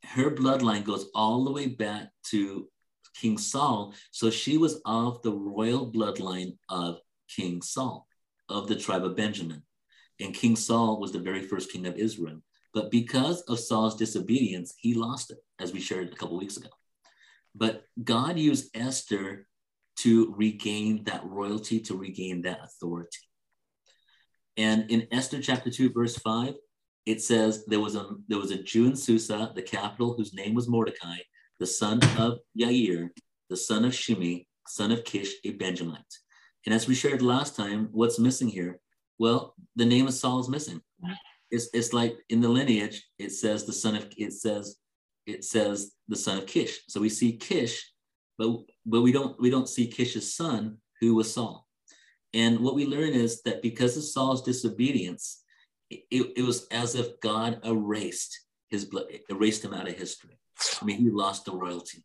her bloodline goes all the way back to King Saul. So she was of the royal bloodline of King Saul, of the tribe of Benjamin. And King Saul was the very first king of Israel. But because of Saul's disobedience, he lost it, as we shared a couple weeks ago. But God used Esther to regain that royalty, to regain that authority. And in Esther chapter 2, verse 5, it says there was a there was a Jew in Susa, the capital, whose name was Mordecai, the son of Yair, the son of Shimei, son of Kish, a Benjamite. And as we shared last time, what's missing here? Well, the name of Saul is missing. It's, it's like in the lineage, it says the son of it says it says the son of Kish. So we see Kish, but but we don't we don't see Kish's son, who was Saul. And what we learn is that because of Saul's disobedience, it, it was as if God erased his blood, erased him out of history. I mean, he lost the royalty.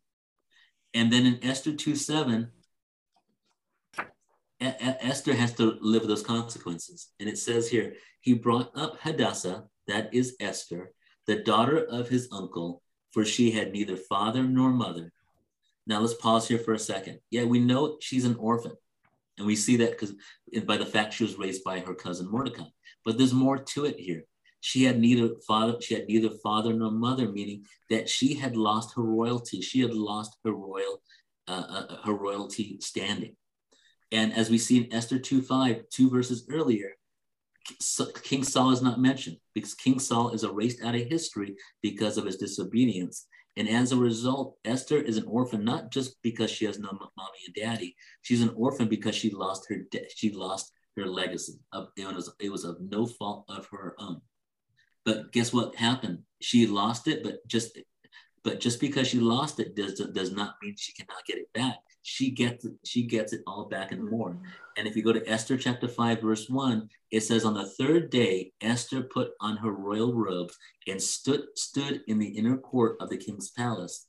And then in Esther 2 7, Esther has to live those consequences. And it says here, he brought up Hadassah, that is Esther, the daughter of his uncle, for she had neither father nor mother. Now let's pause here for a second. Yeah, we know she's an orphan. And we see that because by the fact she was raised by her cousin Mordecai. But there's more to it here. She had neither father, she had neither father nor mother, meaning that she had lost her royalty. She had lost her royal, uh, uh, her royalty standing. And as we see in Esther 2 5, two verses earlier, King Saul is not mentioned because King Saul is erased out of history because of his disobedience. And as a result, Esther is an orphan not just because she has no mommy and daddy. She's an orphan because she lost her de- she lost her legacy. Of, it was it was of no fault of her own. But guess what happened? She lost it, but just but just because she lost it does does not mean she cannot get it back. She gets it, she gets it all back and more. Mm-hmm. And if you go to Esther chapter 5, verse 1, it says, On the third day, Esther put on her royal robes and stood stood in the inner court of the king's palace.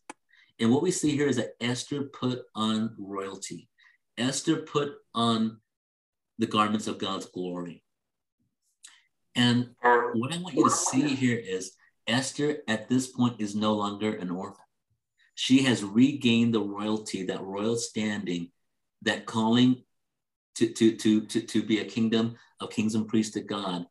And what we see here is that Esther put on royalty. Esther put on the garments of God's glory. And what I want you to see here is Esther at this point is no longer an orphan. She has regained the royalty, that royal standing, that calling to, to, to, to, to be a kingdom of kings and priests to God.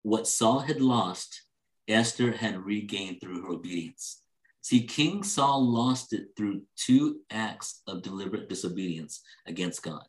What Saul had lost, Esther had regained through her obedience. See, King Saul lost it through two acts of deliberate disobedience against God.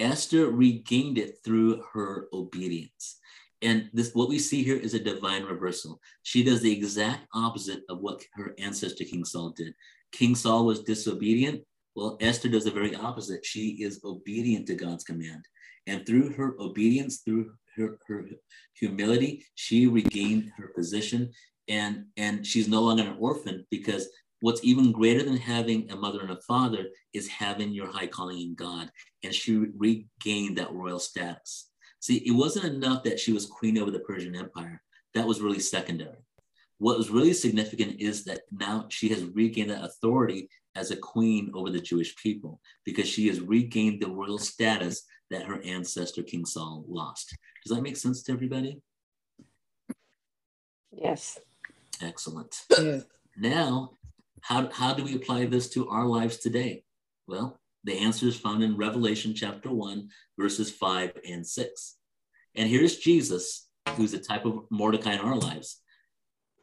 Esther regained it through her obedience. And this, what we see here is a divine reversal. She does the exact opposite of what her ancestor King Saul did. King Saul was disobedient. Well, Esther does the very opposite. She is obedient to God's command. And through her obedience, through her, her humility, she regained her position. And, and she's no longer an orphan because what's even greater than having a mother and a father is having your high calling in God. And she regained that royal status. See, it wasn't enough that she was queen over the Persian Empire. That was really secondary. What was really significant is that now she has regained that authority as a queen over the Jewish people because she has regained the royal status that her ancestor King Saul lost. Does that make sense to everybody? Yes. Excellent. Yeah. Now, how, how do we apply this to our lives today? Well, the answer is found in Revelation chapter 1, verses 5 and 6. And here's Jesus, who's a type of Mordecai in our lives.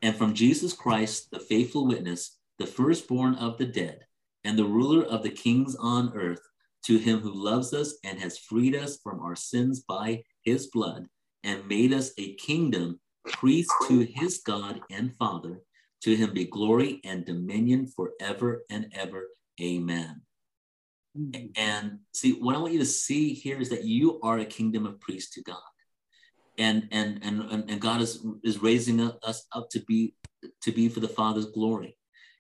And from Jesus Christ, the faithful witness, the firstborn of the dead, and the ruler of the kings on earth, to him who loves us and has freed us from our sins by his blood, and made us a kingdom, priest to his God and Father. To him be glory and dominion forever and ever. Amen. Mm-hmm. And see, what I want you to see here is that you are a kingdom of priests to God. And and and and God is is raising us up to be to be for the Father's glory.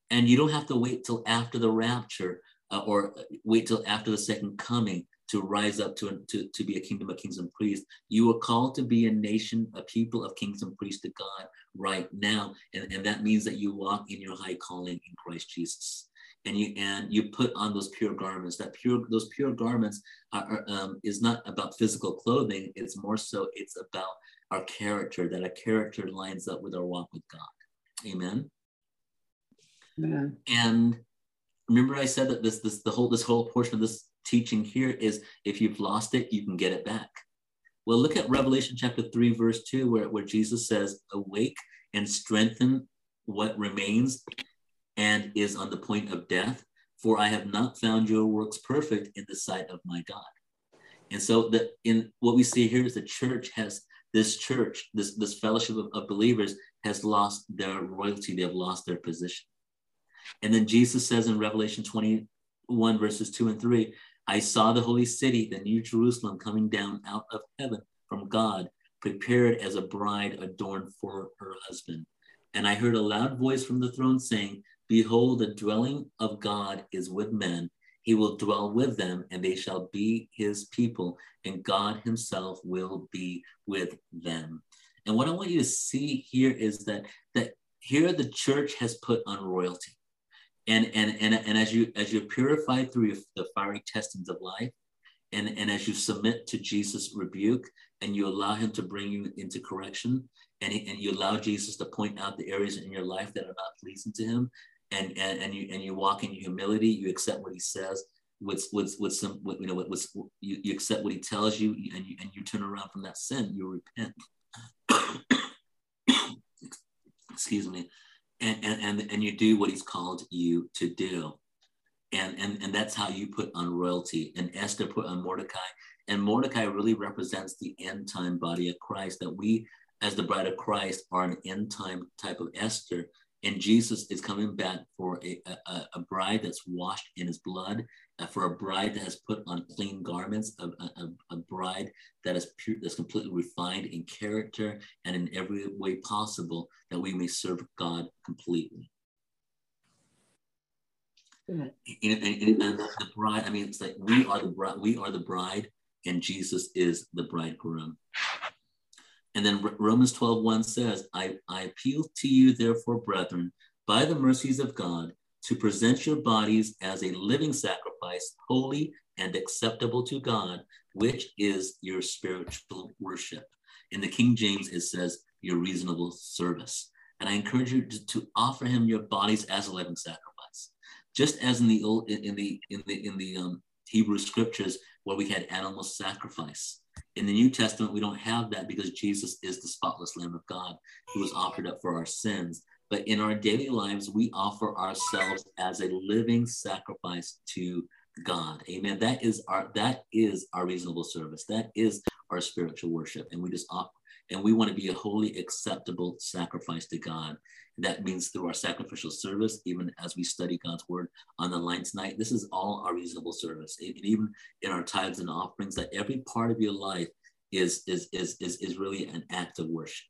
And you don't have to wait till after the rapture uh, or wait till after the second coming to rise up to, to, to be a kingdom of kings and priests. You are called to be a nation, a people of kings and priests to God right now. And, and that means that you walk in your high calling in Christ Jesus. And you and you put on those pure garments. That pure those pure garments are, are um, is not about physical clothing. It's more so it's about our character. That our character lines up with our walk with God. Amen. Amen. And remember, I said that this this the whole this whole portion of this teaching here is if you've lost it, you can get it back. Well, look at Revelation chapter 3, verse 2, where, where Jesus says, Awake and strengthen what remains and is on the point of death, for I have not found your works perfect in the sight of my God. And so that in what we see here is the church has this church, this, this fellowship of, of believers has lost their royalty, they have lost their position. And then Jesus says in Revelation 21, verses 2 and 3, I saw the holy city, the new Jerusalem, coming down out of heaven from God, prepared as a bride adorned for her husband. And I heard a loud voice from the throne saying, Behold, the dwelling of God is with men. He will dwell with them, and they shall be his people, and God himself will be with them. And what I want you to see here is that, that here the church has put on royalty and and and, and as you as you purify through the fiery testings of life and and as you submit to jesus rebuke and you allow him to bring you into correction and, and you allow jesus to point out the areas in your life that are not pleasing to him and and, and you and you walk in humility you accept what he says with with with some with, you know with, with you, you accept what he tells you and you and you turn around from that sin you repent excuse me and, and, and, and you do what he's called you to do. And, and, and that's how you put on royalty. And Esther put on Mordecai. And Mordecai really represents the end time body of Christ, that we, as the bride of Christ, are an end time type of Esther and Jesus is coming back for a, a, a bride that's washed in his blood, uh, for a bride that has put on clean garments, a, a, a bride that is pure, that's completely refined in character and in every way possible, that we may serve God completely. And, and, and, and the bride, I mean, it's like we are the bride, we are the bride, and Jesus is the bridegroom. And then Romans 12, 1 says, I, I appeal to you, therefore, brethren, by the mercies of God, to present your bodies as a living sacrifice, holy and acceptable to God, which is your spiritual worship. In the King James, it says, your reasonable service. And I encourage you to, to offer him your bodies as a living sacrifice. Just as in the old in the in the in the um, Hebrew scriptures where we had animal sacrifice in the New Testament, we don't have that because Jesus is the spotless Lamb of God who was offered up for our sins. But in our daily lives, we offer ourselves as a living sacrifice to God. Amen. That is our that is our reasonable service. That is our spiritual worship. And we just offer and we want to be a wholly acceptable sacrifice to God. That means through our sacrificial service, even as we study God's word on the line tonight, this is all our reasonable service. And even in our tithes and offerings, that every part of your life is, is, is, is, is really an act of worship.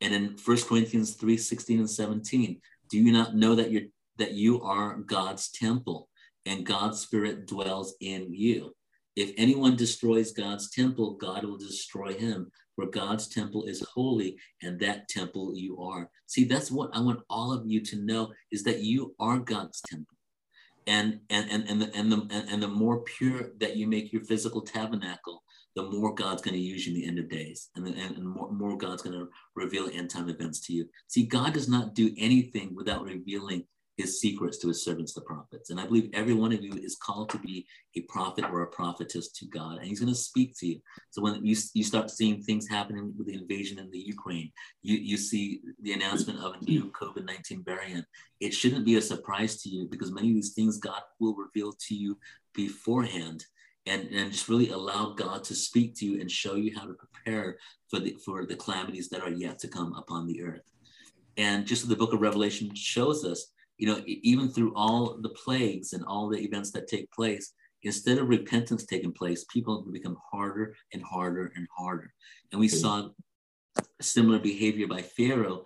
And in 1 Corinthians 3 16 and 17, do you not know that you're that you are God's temple and God's spirit dwells in you? If anyone destroys God's temple, God will destroy him for God's temple is holy and that temple you are. See, that's what I want all of you to know is that you are God's temple. And and and and the and the and, the more pure that you make your physical tabernacle, the more God's going to use you in the end of days, and, and, and more, more God's going to reveal end time events to you. See, God does not do anything without revealing his secrets to his servants, the prophets. And I believe every one of you is called to be a prophet or a prophetess to God, and he's going to speak to you. So when you, you start seeing things happening with the invasion in the Ukraine, you, you see the announcement of a new COVID 19 variant, it shouldn't be a surprise to you because many of these things God will reveal to you beforehand. And, and just really allow God to speak to you and show you how to prepare for the, for the calamities that are yet to come upon the earth. And just the book of Revelation shows us, you know, even through all the plagues and all the events that take place, instead of repentance taking place, people become harder and harder and harder. And we saw similar behavior by Pharaoh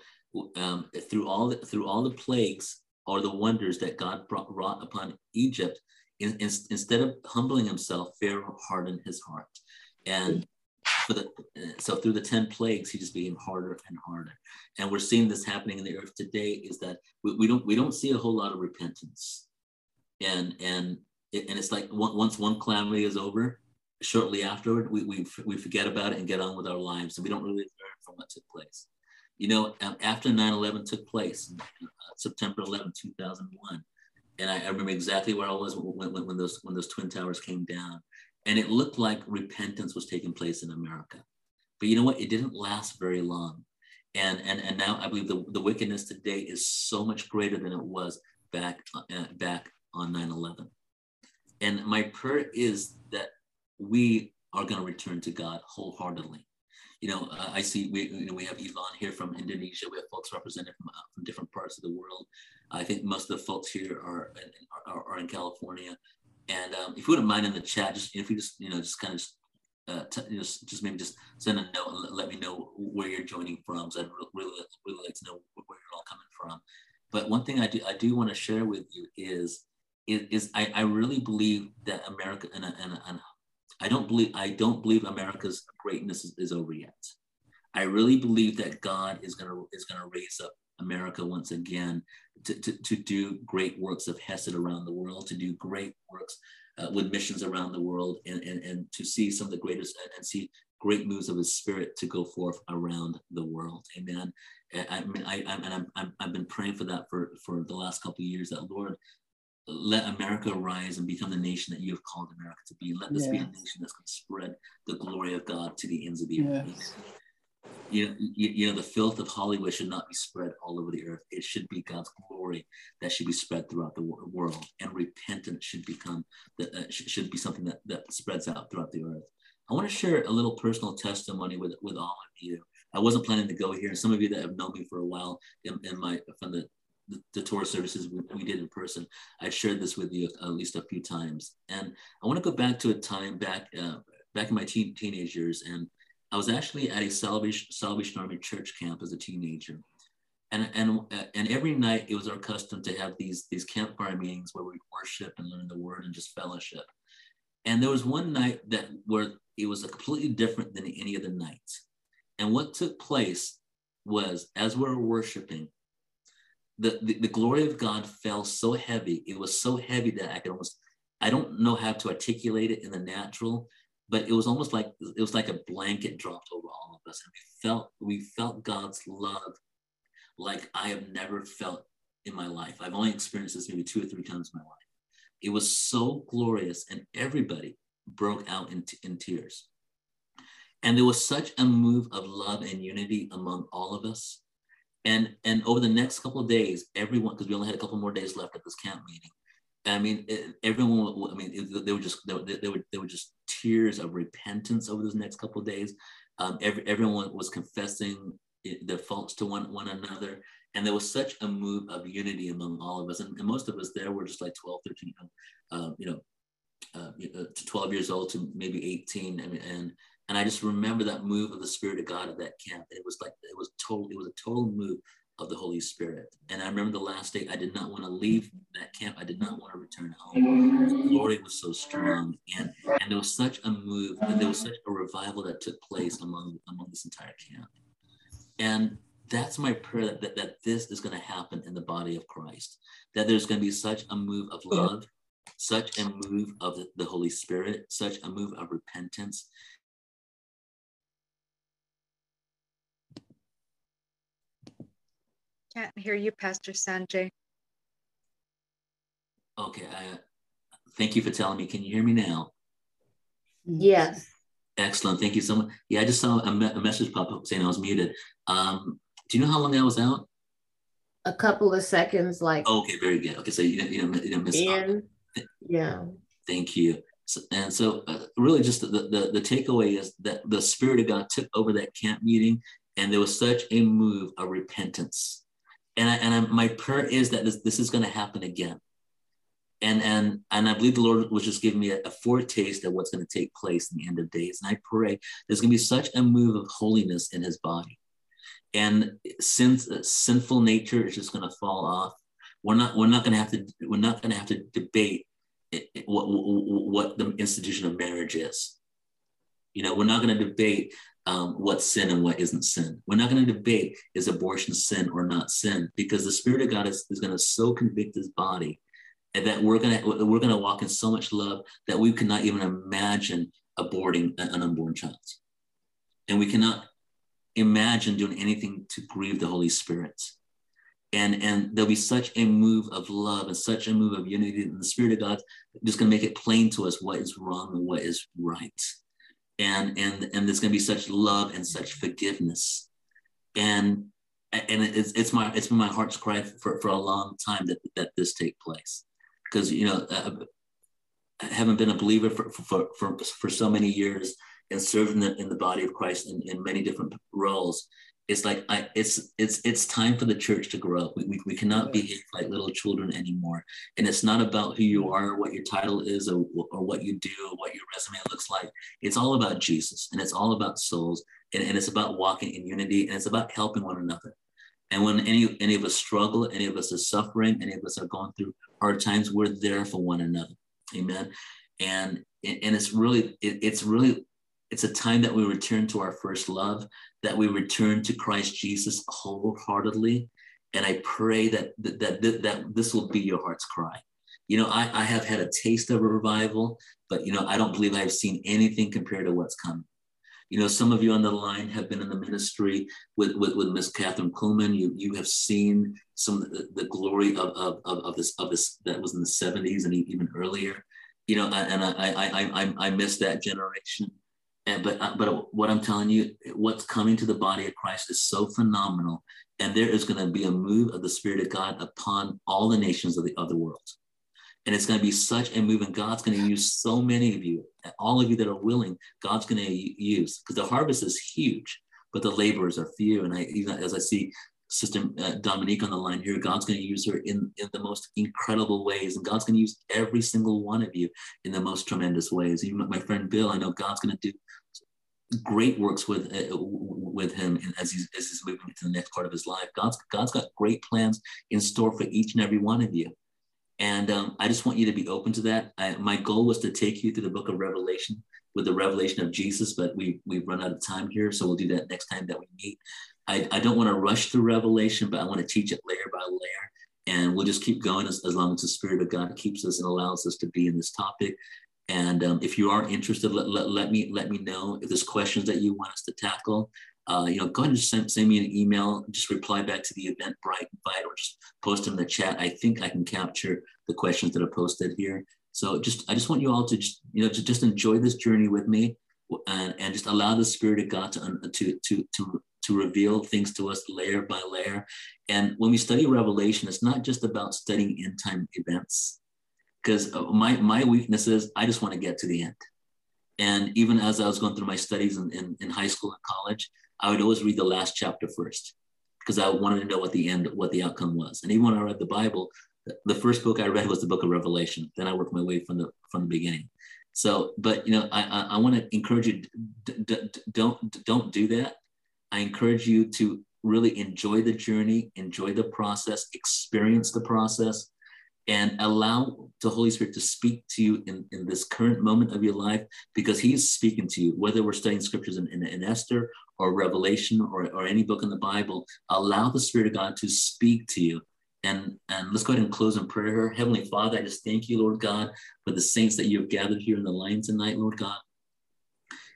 um, through all the, through all the plagues. or the wonders that God brought, wrought upon Egypt, in, in, instead of humbling himself, Pharaoh hardened his heart. And for the, so through the 10 plagues, he just became harder and harder. And we're seeing this happening in the earth today is that we, we don't we don't see a whole lot of repentance. And and and it's like once one calamity is over, shortly afterward, we, we, we forget about it and get on with our lives. And we don't really learn from what took place. You know, um, after 9 11 took place, uh, September 11, 2001, and I, I, remember exactly where I was when, when, when, those, when those Twin Towers came down. And it looked like repentance was taking place in America. But you know what? It didn't last very long. And, and, and now I believe the, the wickedness today is so much greater than it was back, uh, back on 9 11. And my prayer is that we are going to return to God wholeheartedly. You know, uh, I see we you know, we have Yvonne here from Indonesia. We have folks represented from, uh, from different parts of the world. I think most of the folks here are are, are in California. And um, if you wouldn't mind in the chat, just if you just you know just kind of uh, t- just just maybe just send a note and let me know where you're joining from. So I'd really really like to know where you're all coming from. But one thing I do I do want to share with you is is, is I, I really believe that America and, and, and I don't believe I don't believe America's greatness is, is over yet. I really believe that God is gonna is gonna raise up America once again to, to, to do great works of Hesed around the world, to do great works uh, with missions around the world, and, and, and to see some of the greatest and see great moves of His Spirit to go forth around the world. Amen. I mean, I, I and I'm, i have been praying for that for for the last couple of years. That Lord, let America rise and become the nation that you have called America to be. Let this yes. be a nation that's going to spread the glory of God to the ends of the earth. You know, you, you, know, the filth of Hollywood should not be spread all over the earth. It should be God's glory that should be spread throughout the world, and repentance should become that uh, should be something that, that spreads out throughout the earth. I want to share a little personal testimony with with all of you. I wasn't planning to go here. and Some of you that have known me for a while in, in my from the the, the Torah services we, we, did in person. I've shared this with you at least a few times, and I want to go back to a time back uh, back in my teen, teenage years, and I was actually at a Salvation Salvation Army church camp as a teenager, and and and every night it was our custom to have these these campfire meetings where we worship and learn the word and just fellowship. And there was one night that where it was completely different than any other the nights. And what took place was as we were worshiping, the, the, the glory of God fell so heavy. It was so heavy that I could almost, I don't know how to articulate it in the natural, but it was almost like it was like a blanket dropped over all of us. And we felt we felt God's love like I have never felt in my life. I've only experienced this maybe two or three times in my life. It was so glorious, and everybody broke out in, in tears. And there was such a move of love and unity among all of us and and over the next couple of days, everyone, because we only had a couple more days left at this camp meeting, I mean, everyone. I mean, they were just they, they, were they were just tears of repentance over those next couple of days. Um, every, everyone was confessing their faults to one one another, and there was such a move of unity among all of us. And, and most of us there were just like 12, 13, um, you know, uh, uh 12 years old to maybe 18, and, and and I just remember that move of the Spirit of God at that camp. It was like it was total. It was a total move of the Holy Spirit. And I remember the last day. I did not want to leave that camp. I did not want to return home. The glory was so strong, and and there was such a move, and there was such a revival that took place among among this entire camp. And that's my prayer that, that, that this is going to happen in the body of Christ. That there's going to be such a move of love, such a move of the, the Holy Spirit, such a move of repentance, Can't hear you, Pastor Sanjay. Okay, I, thank you for telling me. Can you hear me now? Yes. Excellent. Thank you so much. Yeah, I just saw a, me- a message pop up saying I was muted. Um, do you know how long I was out? A couple of seconds, like. Okay, very good. Okay, so you, you, know, you know, miss. In, yeah. Thank you. So, and so, uh, really, just the, the the takeaway is that the Spirit of God took over that camp meeting, and there was such a move of repentance and I, and I, my prayer is that this, this is going to happen again and and and I believe the Lord was just giving me a, a foretaste of what's going to take place in the end of days. And I pray there's going to be such a move of holiness in His body, and since uh, sinful nature is just going to fall off. we're not we're not going to have to we're not going to have to debate what, what the institution of marriage is. You know, we're not going to debate um, what's sin and what isn't sin. We're not going to debate is abortion sin or not sin? Because the Spirit of God is, is going to so convict His body and that we're going to we're going to walk in so much love that we cannot even imagine aborting an unborn child, and we cannot imagine doing anything to grieve the Holy Spirit. And and there'll be such a move of love and such a move of unity and the spirit of god just going to make it plain to us what is wrong and what is right and and and there's going to be such love and such forgiveness. And and it's it's my it's been my heart's cry for, for a long time that that this take place. Because you know uh, I haven't been a believer for for for, for so many years and served in the, in the body of Christ in, in many different roles it's like I, it's it's it's time for the church to grow up. We, we, we cannot behave like little children anymore. And it's not about who you are, what your title is, or, or what you do, or what your resume looks like. It's all about Jesus, and it's all about souls, and, and it's about walking in unity, and it's about helping one another. And when any any of us struggle, any of us are suffering, any of us are going through hard times, we're there for one another. Amen. And and it's really it, it's really it's a time that we return to our first love, that we return to Christ Jesus wholeheartedly. And I pray that, that, that, that this will be your heart's cry. You know, I, I have had a taste of a revival, but, you know, I don't believe I've seen anything compared to what's coming. You know, some of you on the line have been in the ministry with, with, with Miss Kathryn Kuhlman. You, you have seen some of the, the glory of, of, of, of, this, of this that was in the 70s and even earlier. You know, and I, I, I, I miss that generation and, but uh, but what I'm telling you, what's coming to the body of Christ is so phenomenal, and there is going to be a move of the Spirit of God upon all the nations of the other world, and it's going to be such a move, and God's going to use so many of you, all of you that are willing. God's going to use because the harvest is huge, but the laborers are few, and I even as I see Sister uh, Dominique on the line here, God's going to use her in, in the most incredible ways. And God's going to use every single one of you in the most tremendous ways. Even my friend Bill, I know God's going to do great works with uh, with him as he's, as he's moving to the next part of his life. God's God's got great plans in store for each and every one of you, and um, I just want you to be open to that. I, my goal was to take you through the Book of Revelation with the revelation of Jesus, but we we've run out of time here, so we'll do that next time that we meet. I, I don't want to rush through Revelation, but I want to teach it layer by layer. And we'll just keep going as, as long as the Spirit of God keeps us and allows us to be in this topic. And um, if you are interested, let, let, let, me let me know if there's questions that you want us to tackle. Uh, you know, go ahead and send, send me an email. Just reply back to the event Eventbrite invite or just post in the chat. I think I can capture the questions that are posted here. So just I just want you all to just you know to just enjoy this journey with me, and, and just allow the Spirit of God to to to to to reveal things to us layer by layer. And when we study Revelation, it's not just about studying end time events because uh, my my weakness is I just want to get to the end. And even as I was going through my studies in, in, in high school and college, I would always read the last chapter first because I wanted to know what the end, what the outcome was. And even when I read the Bible, the first book I read was the book of Revelation. Then I worked my way from the from the beginning. So, but you know, I I, I want to encourage you d- d- don't don't do that. I encourage you to really enjoy the journey, enjoy the process, experience the process, and allow the Holy Spirit to speak to you in, in this current moment of your life because He's speaking to you, whether we're studying scriptures in, in, in Esther or Revelation or, or any book in the Bible. Allow the Spirit of God to speak to you. And, and let's go ahead and close in prayer. Here. Heavenly Father, I just thank you, Lord God, for the saints that you have gathered here in the line tonight, Lord God.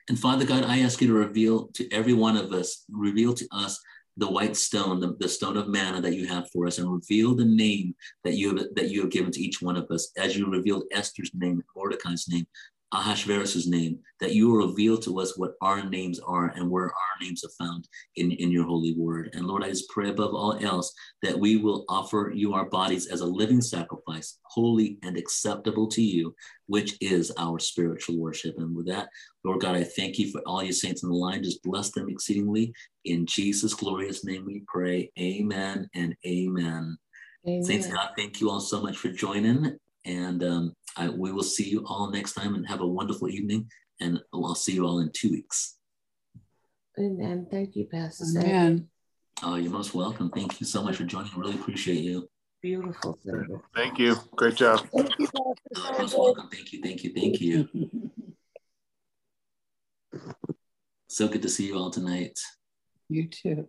And Father God, I ask you to reveal to every one of us, reveal to us the white stone, the, the stone of manna that you have for us, and reveal the name that you have that you have given to each one of us, as you revealed Esther's name, Mordecai's name, Ahasuerus' name, that you will reveal to us what our names are and where our names are found in, in your holy word. And Lord, I just pray above all else that we will offer you our bodies as a living sacrifice, holy and acceptable to you, which is our spiritual worship. And with that, Lord God, I thank you for all your saints in the line. Just bless them exceedingly. In Jesus' glorious name we pray. Amen and amen. amen. Saints God, thank you all so much for joining. And um, I, we will see you all next time and have a wonderful evening. And I'll see you all in two weeks. Amen. Thank you, Pastor. Amen. Oh, you're most welcome. Thank you so much for joining. I really appreciate you. Beautiful service. Thank you. Great job. Thank you, oh, most welcome. Thank you, thank you, thank you. so good to see you all tonight. You too.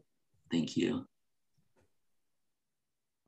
Thank you.